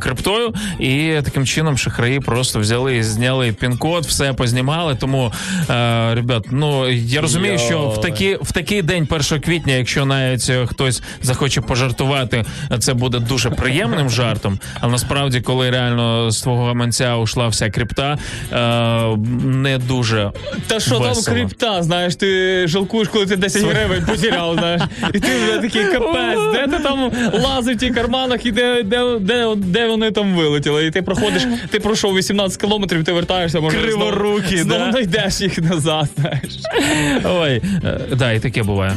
криптою, і таким чином шахраї просто взяли і зняли пін-код, все познімали. Тому, е, ребят, ну я розумію, що в такі в такий день, 1 квітня, якщо навіть е, хтось захоче пожартувати, це буде дуже приємним жартом. Але насправді, коли реально з твого гаманця ушла вся крипта, е, не дуже Та що там крипта, знаєш, ти жалкуєш, коли ти 10 гривень потеряв, знаєш. І ти вже такий капець, де ти там лазив в ті карманах і де, де, де, де вони там вилетіли. І ти проходиш, ти пройшов 18 кілометрів потім ти вертаєшся, може Криворукі, знову, знову йдеш знайдеш їх назад. Знаєш. Ой, е, да, і таке буває.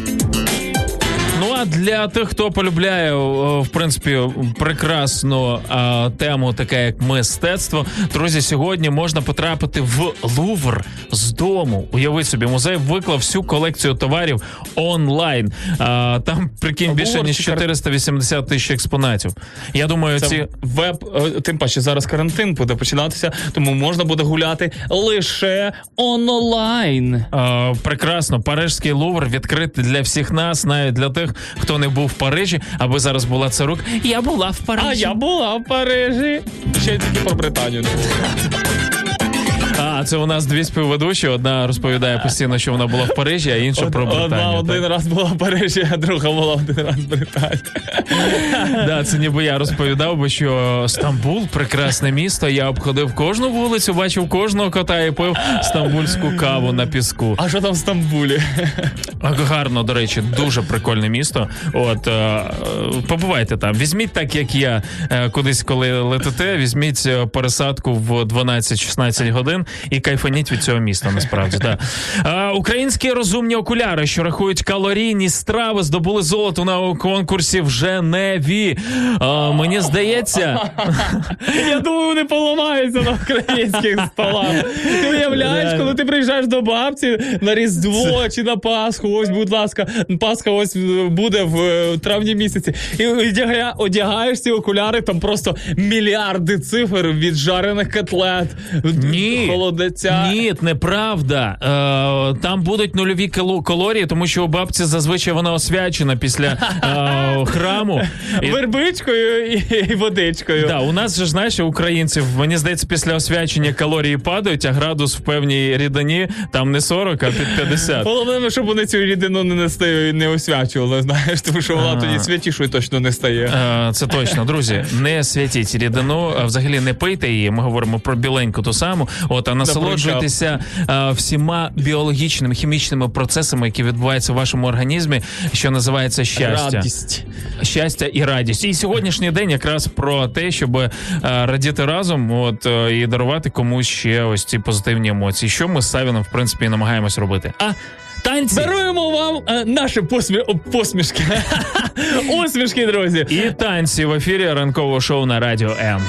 Ну а для тих, хто полюбляє, в принципі, прекрасну а, тему, таке як мистецтво, друзі, сьогодні можна потрапити в Лувр з дому. Уяви собі, музей виклав всю колекцію товарів онлайн. А, там прикинь більше ніж чи кар- 480 тисяч експонатів. Я думаю, Це ці веб, е, тим паче зараз карантин буде починатися, тому можна буде гуляти лише онлайн. Е, прекрасно, Парижський Лувр відкритий для всіх нас, навіть для тих, хто не був в Парижі, аби зараз була це рук. Я була в Парижі. А я була в Парижі. Ще тільки про Британію. А, це у нас дві співведучі. Одна розповідає постійно, що вона була в Парижі, а інша про Одна Британію. один раз була в Парижі, а друга була один раз в Британії. Да, це ніби я розповідав, бо що Стамбул прекрасне місто. Я обходив кожну вулицю, бачив кожного кота і пив стамбульську каву на піску. А що там в Стамбулі? Гарно, до речі, дуже прикольне місто. От е, побувайте там. Візьміть так, як я е, кудись, коли летите, візьміть е, пересадку в 12-16 годин і кайфаніть від цього міста. Насправді да. Е, українські розумні окуляри, що рахують калорійні страви, здобули золото на конкурсі в Женеві. Е, мені здається, Я думаю, вони поламаються на українських столах. Ти уявляєш, коли ти приїжджаєш до бабці на Різдво чи на Пасху, ось, будь ласка, Пасха ось е, буде в е, травні місяці. І одягаєш ці окуляри, там просто мільярди цифр від жарених котлет, Ні. Холодеця. Ні, неправда. Е, там будуть нульові калорії, тому що у бабці зазвичай вона освячена після е, храму. І- Вербичкою і, і водичкою. Да, у нас же знаєш, українців, мені здається, після освячення калорії падають, а градус в певній рідині там не 40, а під 50. Головне, щоб вони цю рідину не нести, не освячували, знаєш, тому що вона тоді святішою точно не стає. Е, Це точно, друзі. Не святіть рідину, а взагалі не пийте її. Ми говоримо про біленьку ту саму. От а насолоджуйтеся е, всіма біологічними хімічними процесами, які відбуваються в вашому організмі, що називається щастя. Радість. щастя і радість. І сьогоднішній день якраз про те, щоб е, радіти разом, от е, і дарувати комусь ще ось ці позитивні емоції. Що ми з Савіном, в принципі, і намагаємось робити. А танці Даруємо вам е, наші посмі... посмішки. Усмішки, друзі. і танці в ефірі ранкового шоу на радіо М.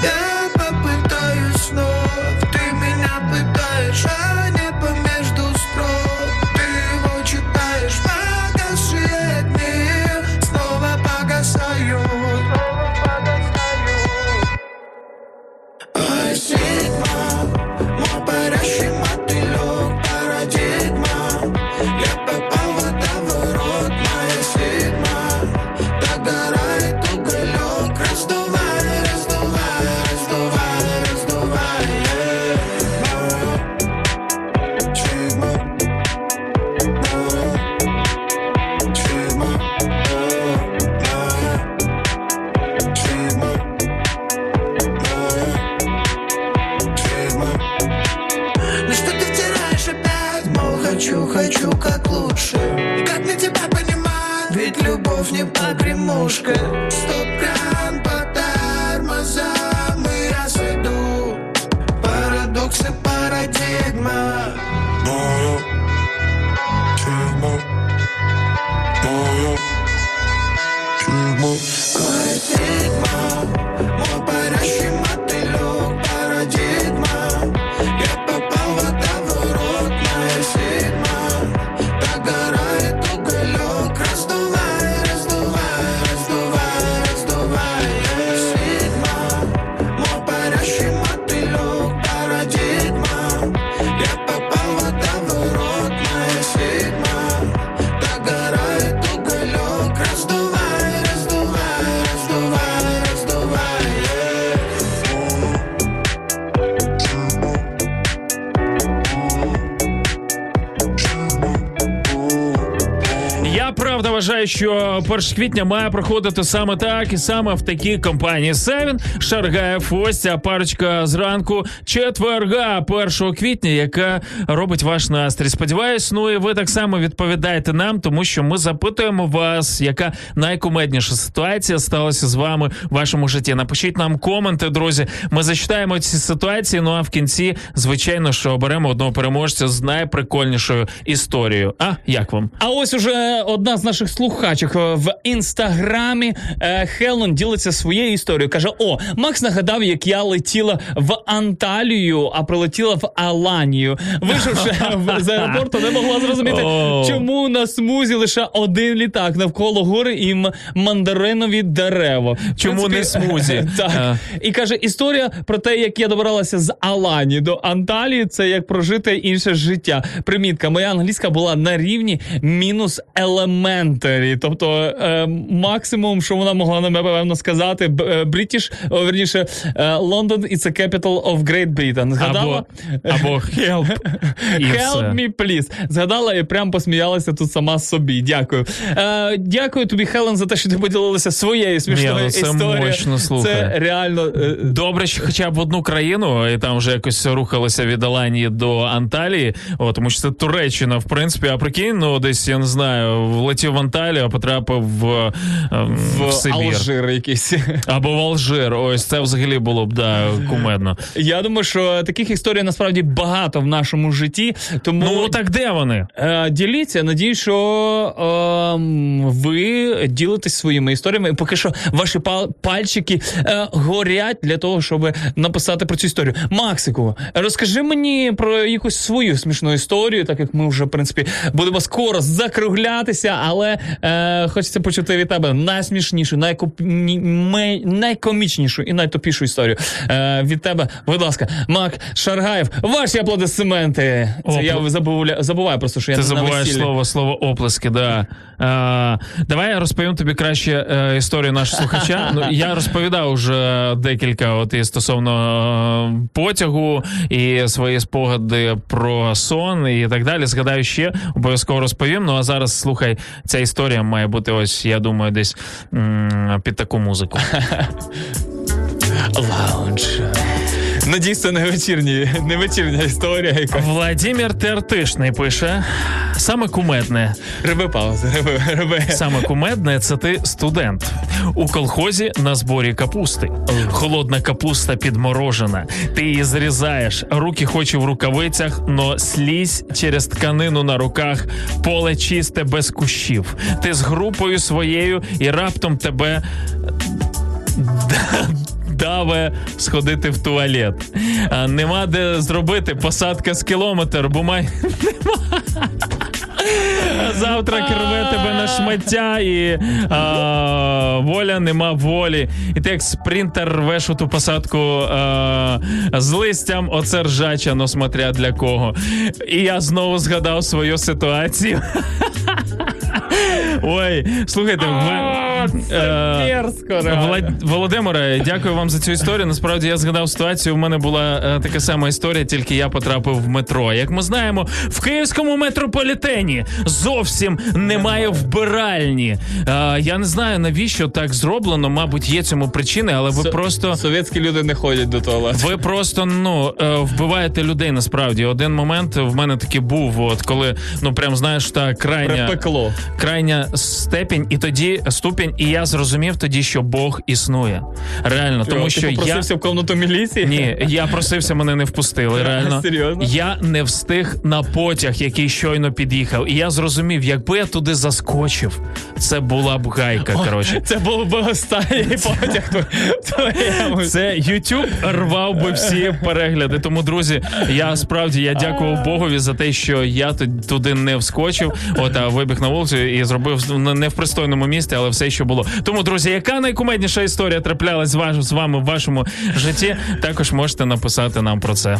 що 1 квітня має проходити саме так і саме в такій компанії Севін, Шаргаєв, ось ця парочка зранку четверга 1 квітня, яка робить ваш настрій. Сподіваюсь, ну і ви так само відповідаєте нам, тому що ми запитуємо вас, яка найкумедніша ситуація сталася з вами в вашому житті. Напишіть нам коменти, друзі. Ми зачитаємо ці ситуації. Ну а в кінці, звичайно, що оберемо одного переможця з найприкольнішою історією. А як вам? А ось уже одна з наших слухачок е, в інстаграмі е, Хелен ділиться своєю історією. Каже: О, Макс нагадав, як я летіла в Анталію, а прилетіла в Аланію. Вийшовши з аеропорту, не могла зрозуміти, чому на смузі лише один літак навколо гори і мандаринові дерева. Чому не смузі? Так. І каже, історія про те, як я добиралася з Алані до Анталії, це як прожити інше життя. Примітка, моя англійська була на рівні мінус елементарі. Тобто е, максимум, що вона могла нам напевно сказати, б- е, верніше, е, London is the capital of Great Britain. Згадала? Або, або help. Help me, please. Згадала і прям посміялася тут сама собі. Дякую. Е, дякую тобі, Хелен, за те, що ти поділилася своєю смішною Ні, ну це історією. мощно, слухай. Це реально. е, Добре, що хоча б одну країну, і там вже якось рухалися від Аланії до Анталії, о, тому що це Туреччина, в принципі, а прикинь, ну десь я не знаю, влетів в Анталію, а потрапив в, ем, в, в Сибір. Алжир якийсь. Або в Алжир. Ось це взагалі було б да, кумедно. Я думаю, що таких історій насправді багато в нашому житті. Тому Ну так де вони? Е, Діліться, надію, що ем, ви ділитесь своїми історіями. Поки що ваші пал- пальчики е, горять для того, щоб написати про цю історію. Максику, розкажи мені про якусь свою смішну історію, так як ми вже в принципі будемо скоро закруглятися, але е, хочеться почути від тебе найсмішнішу, найкоп... ні- ме- найкомічнішу і найтопішу історію. Е, від тебе, будь ласка, Мак Шаргаєв, ваші аплодисменти. Це Опл- я забувля... забуваю просто, що я Ти не на забуваєш весіллі. слово слово оплески. Да. А, давай я розповім тобі краще е, історію нашого слухача. Ну я розповідав вже декілька от і стосовно е, потягу і свої спогади про сон і так далі. Згадаю ще обов'язково розповім. Ну а зараз слухай, ця історія має бути ось, я думаю, десь м, під таку музику. Лаунж. Надіюсь, це не вечірні, не вечірня історія, яка Владимир Тертишний пише саме кумедне. риби пауза, риби, риби. Саме кумедне це ти студент у колхозі на зборі капусти. Холодна капуста підморожена. Ти її зрізаєш, руки хоч і в рукавицях, но слізь через тканину на руках, поле чисте без кущів. Ти з групою своєю і раптом тебе. Даве сходити в туалет. Нема де зробити посадка з кілометр, бо май Завтра рве тебе на шмаття і а, воля нема волі. І ти як спринтер рвеш у ту посадку а, з листям, оце ржача, но смотря для кого. І я знову згадав свою ситуацію. Ой, слухайте, е. Влад... Володимире, дякую вам за цю історію. Насправді я згадав ситуацію. У мене була е, така сама історія, тільки я потрапив в метро. Як ми знаємо, в київському метрополітені зовсім немає вбиральні. Е, я не знаю навіщо так зроблено. Мабуть, є цьому причини, але ви Со- просто. совєтські люди не ходять до туалету. Ви просто ну е, вбиваєте людей насправді. Один момент в мене таки був, от коли ну прям знаєш та крайня Припекло. крайня степінь, і тоді ступінь, і я зрозумів тоді, що Бог існує. Реально, тому Ти що я в комнату міліції? ні, я просився, мене не впустили. Реально Серйозно? я не встиг на потяг, який щойно під'їхав. І я зрозумів, якби я туди заскочив, це була б гайка. Коротше. Це був би останній потяг. Це YouTube рвав би всі перегляди. Тому, друзі, я справді я дякував Богові за те, що я ту- туди не вскочив. От а вибіг на вулицю і зробив не в пристойному місці, але все, що було. Тому, друзі, яка найкумедніша історія траплялась з вами в вашому житті? Також можете написати нам про це.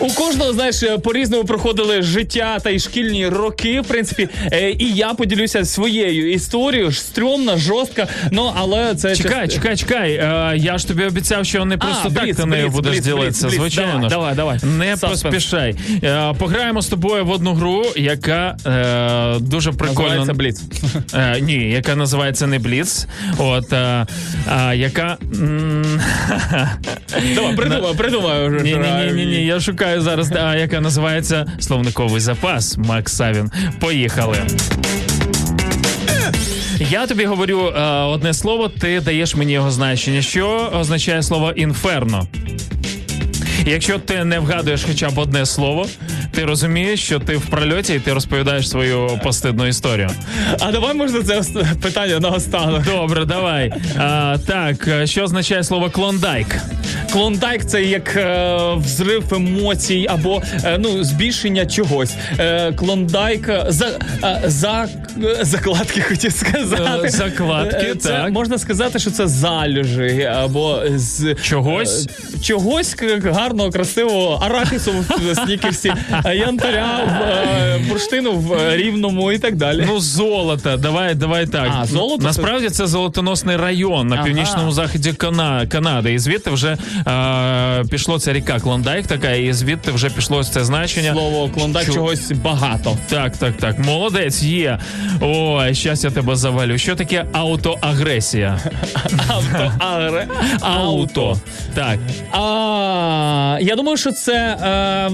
У кожного, знаєш, по-різному проходили життя та й шкільні роки. В принципі, Е, і я поділюся своєю історією. Стрьомна, жорстка. Ну але це Чекай, чекай, чекай. Е, я ж тобі обіцяв, що не просто А, так бліц, ти нею будеш ділитися. Звичайно. Давай, давай, давай. Не Саспенс. поспішай. Е, пограємо з тобою в одну гру, яка е, дуже прикольно. Називається Бліц. Е, ні, яка називається не Бліц. От, е, яка. Давай, придумай, придумай вже. Ні, ні, ні, ні, ні, я шукаю зараз, а, яка називається словниковий запас. Макс Савін. Поїхали. Я тобі говорю е, одне слово, ти даєш мені його значення. Що означає слово інферно? Якщо ти не вгадуєш хоча б одне слово, ти розумієш, що ти в прольоті і ти розповідаєш свою постидну історію. А давай можна це питання на останок. Добре, давай. А, так, е, що означає слово клондайк? Клондайк це як е, взрив емоцій або е, ну збільшення чогось. Е, клондайк за, е, за е, закладки хотів сказати. Закладки, Е, це так. можна сказати, що це залюжі або з Чогось? е, чогось гарного, красивого, арахісу в снікерсі, янтаря в е, бурштину в рівному і так далі. Ну, золото, давай, давай так. А, золото Насправді це золотоносний район на північному заході Кана... Канади. І звідти вже е, пішло ця ріка Клондайк така, і звідти вже пішло це значення. Слово клондайк Чу- чогось багато. Так, так, так. Молодець, є. Ой, щас я тебе завалю. Що таке аутоагресія? Авто, агре, Ауто. Так. А, я думаю, що це,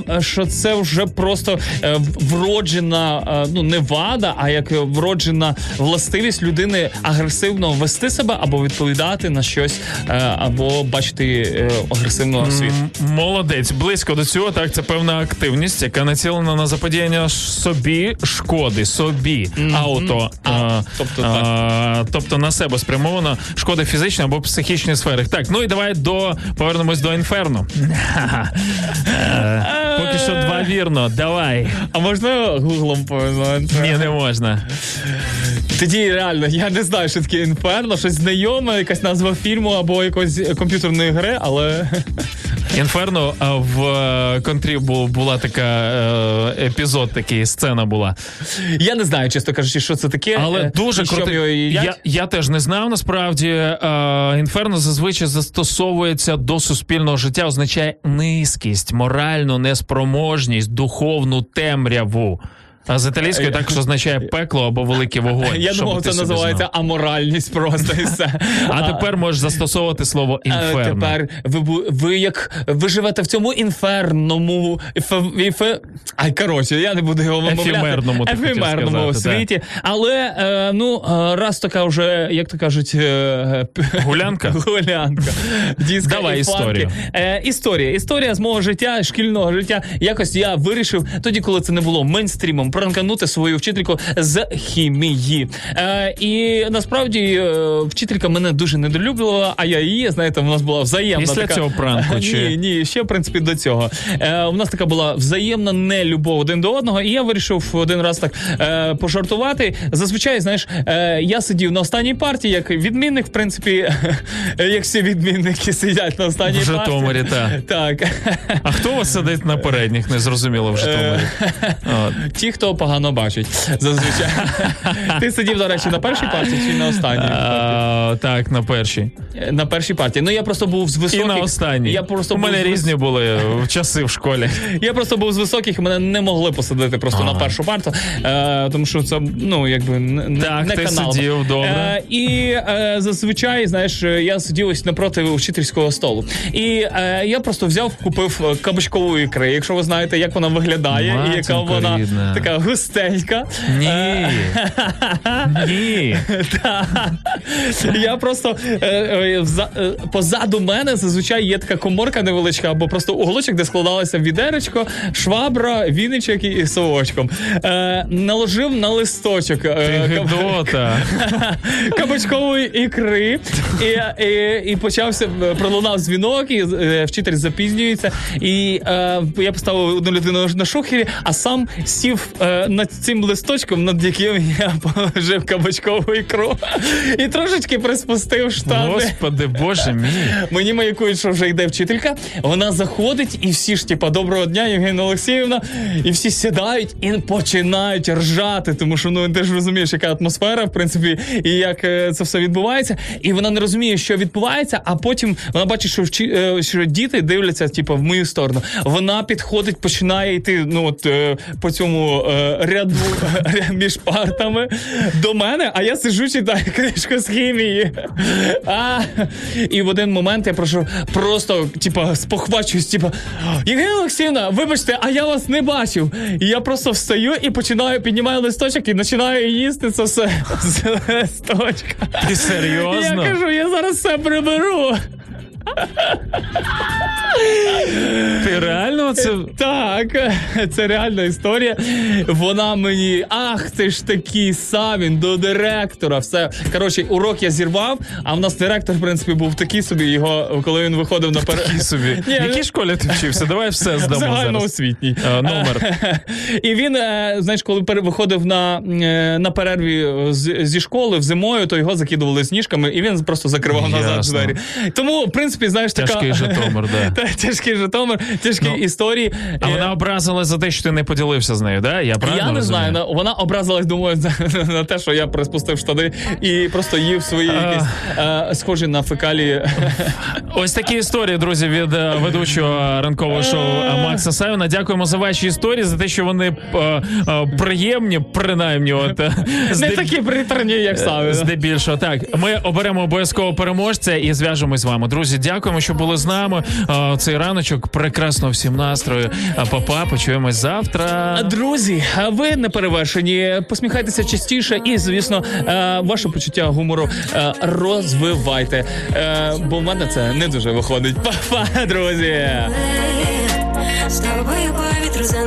е, що це вже просто е, вроджена, е, ну не вада, а як вроджена властивість людини агресивно вести себе або відповідати на щось, е, або бачити е, агресивно світ. Молодець, близько до цього. Так, це певна активність, яка націлена на заподіяння собі шкоди, собі ауто. А, а, тобто а, тобто на себе спрямовано шкоди фізичної або психічної сфери. Так, ну і давай до повернемось до інферно. Поки що два вірно. Давай. А можна гуглом повинен? Ні, не можна. Тоді реально, я не знаю, що таке інферно, щось знайоме, якась назва фільму або якоїсь комп'ютерної гри, але Інферно в е, контрі була така е, епізод, такий сцена була. я не знаю, чесно кажучи, що це таке. Але е, дуже їдять. Я, я теж не знав насправді. Інферно зазвичай застосовується до суспільного життя, означає низькість, моральну неспроможність, духовну темряву. А з італійською також означає пекло або великий вогонь. Я думав, це називається знав. аморальність просто і все. А тепер можеш застосовувати слово інферно. тепер ви, ви як ви живете в цьому інферному іфе- Ай, коротше, я не буду його вимовляти. Ефемерному, ефемерному сказати, світі. Але е, ну е, раз така вже, як то кажуть, е, Гулянка? Гулянка. Диско Давай історію. Історія. Історія з мого життя, шкільного життя. Якось я вирішив, тоді, коли це не було мейнстрімом, пранканути свою вчительку з хімії. Е, і насправді е, вчителька мене дуже недолюблювала, а я її, знаєте, у нас була взаємна. Після така... цього пранку, чи- Ні, ні, ще в принципі до цього. Е, у нас така була взаємна нелюбов один до одного, і я вирішив один раз так е, пожартувати. Зазвичай, знаєш, е, я сидів на останній партії, як відмінник, в принципі, як всі відмінники сидять на останній В Житомирі, партії. Так. А хто вас сидить на передніх? Не зрозуміло в Житомирі. От. Ті, хто погано бачить, зазвичай. Ти сидів, до речі, на першій партії чи на останній? А, так, на першій. На першій партії. Ну я просто був з І на останній. Я просто У мене був різні були часи в школі. Я просто був з високих, мене не могли посадити просто Ага. на першу парту, е, тому що це ну якби не, Так, не ти канал. сидів, добре. Е, і е, зазвичай, знаєш, я сидів ось напроти вчительського столу. І я просто взяв, купив кабачкову ікри. Якщо ви знаєте, як вона виглядає, і яка вона рідна. така густенька. Ні. Е, Ні. Я просто е, е, позаду мене зазвичай є така коморка невеличка, або просто уголочок, де складалося відеречко, швабра, віничок і, совочком. Наложив на листочок кабачкової ікри, і, і, і почався пролунав дзвінок, і вчитель запізнюється. І я поставив одну людину на шухері, а сам сів е, над цим листочком, над яким я положив кабачкову ікру і трошечки приспустив штани. Господи, боже мій. Мені маякують, що вже йде вчителька. Вона заходить, і всі ж, типа, доброго дня, Євгенія Олексіївна. І всі сідають і починають ржати, тому що ну ти ж розумієш, яка атмосфера, в принципі, і як е, це все відбувається. І вона не розуміє, що відбувається, а потім вона бачить, що вчи, е, що діти дивляться, типу, в мою сторону. Вона підходить, починає йти ну от по цьому ряду між партами до мене, а я сиджу, читаю книжку з хімії. А, і в один момент я прошу просто, типа, спохвачуюсь, типа, Євгенія Олексіївна, вибачте, а я вас не бачив. І я просто встаю і починаю, піднімаю листочок і починаю їсти це все з листочка. Ти серйозно? Я кажу, я зараз все приберу. Ти реально це. Так, це реальна історія. Вона мені, ах, ти ж такий Савін до директора. Все. Коротше, урок я зірвав, а в нас директор, в принципі, був такий собі, його, коли він виходив на пере... Такий собі. В якій школі ти вчився? Давай все здамо. Загальноосвітній. Номер. І він, е, знаєш, коли виходив на, е, на перерві зі школи в зимою, то його закидували сніжками, і він просто закривав назад двері. Тому, в принципі, знаєш, така... Тяжкий Житомир, да. Тяжкий Житомир, тяжкі Ну, історії. А Е, вона образилась за те, що ти не поділився з нею, да? Я правильно я не розумію? знаю, вона образилась, думаю, на, на те, що я приспустив штани і просто їв свої А. якісь е, схожі на фекалії. Ось такі історії, друзі, від е, ведучого ранкового шоу е, Макса Савіна. Дякуємо за ваші історії, за те, що вони е, е, приємні, принаймні, от е, Не такі приторні, як саме. Здебільшого так. Ми оберемо обов'язково переможця і зв'яжемось з вами. Друзі, дякуємо, що були з нами. Цей раночок прекрасно всім настрою. А папа, почуємось завтра. Друзі, а ви не перевершені. Посміхайтеся частіше і, звісно, ваше почуття гумору розвивайте. Бо в мене це не дуже виходить. Па-па, друзі! З тобою повітру за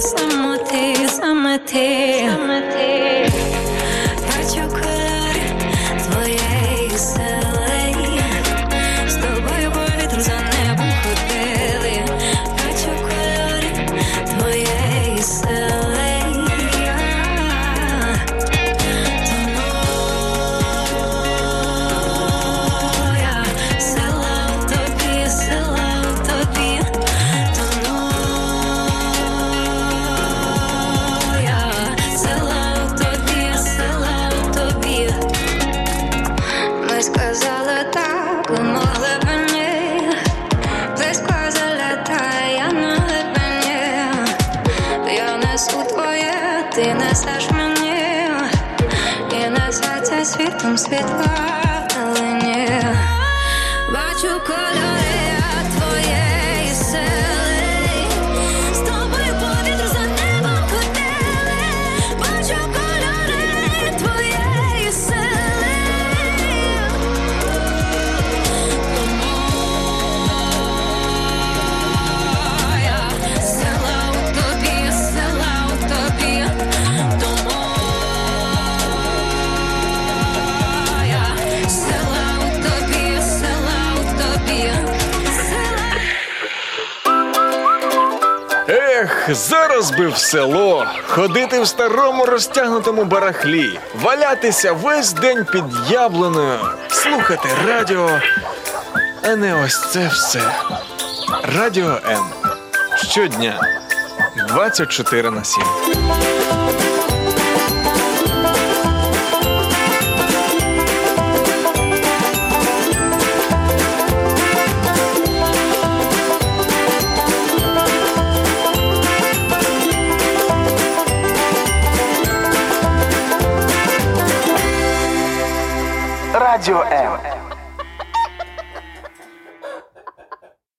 глибше до Зараз би в село, ходити в старому розтягнутому барахлі, валятися весь день під яблуною, слухати радіо, а не ось це все. Радіо М. Щодня 24 на 7.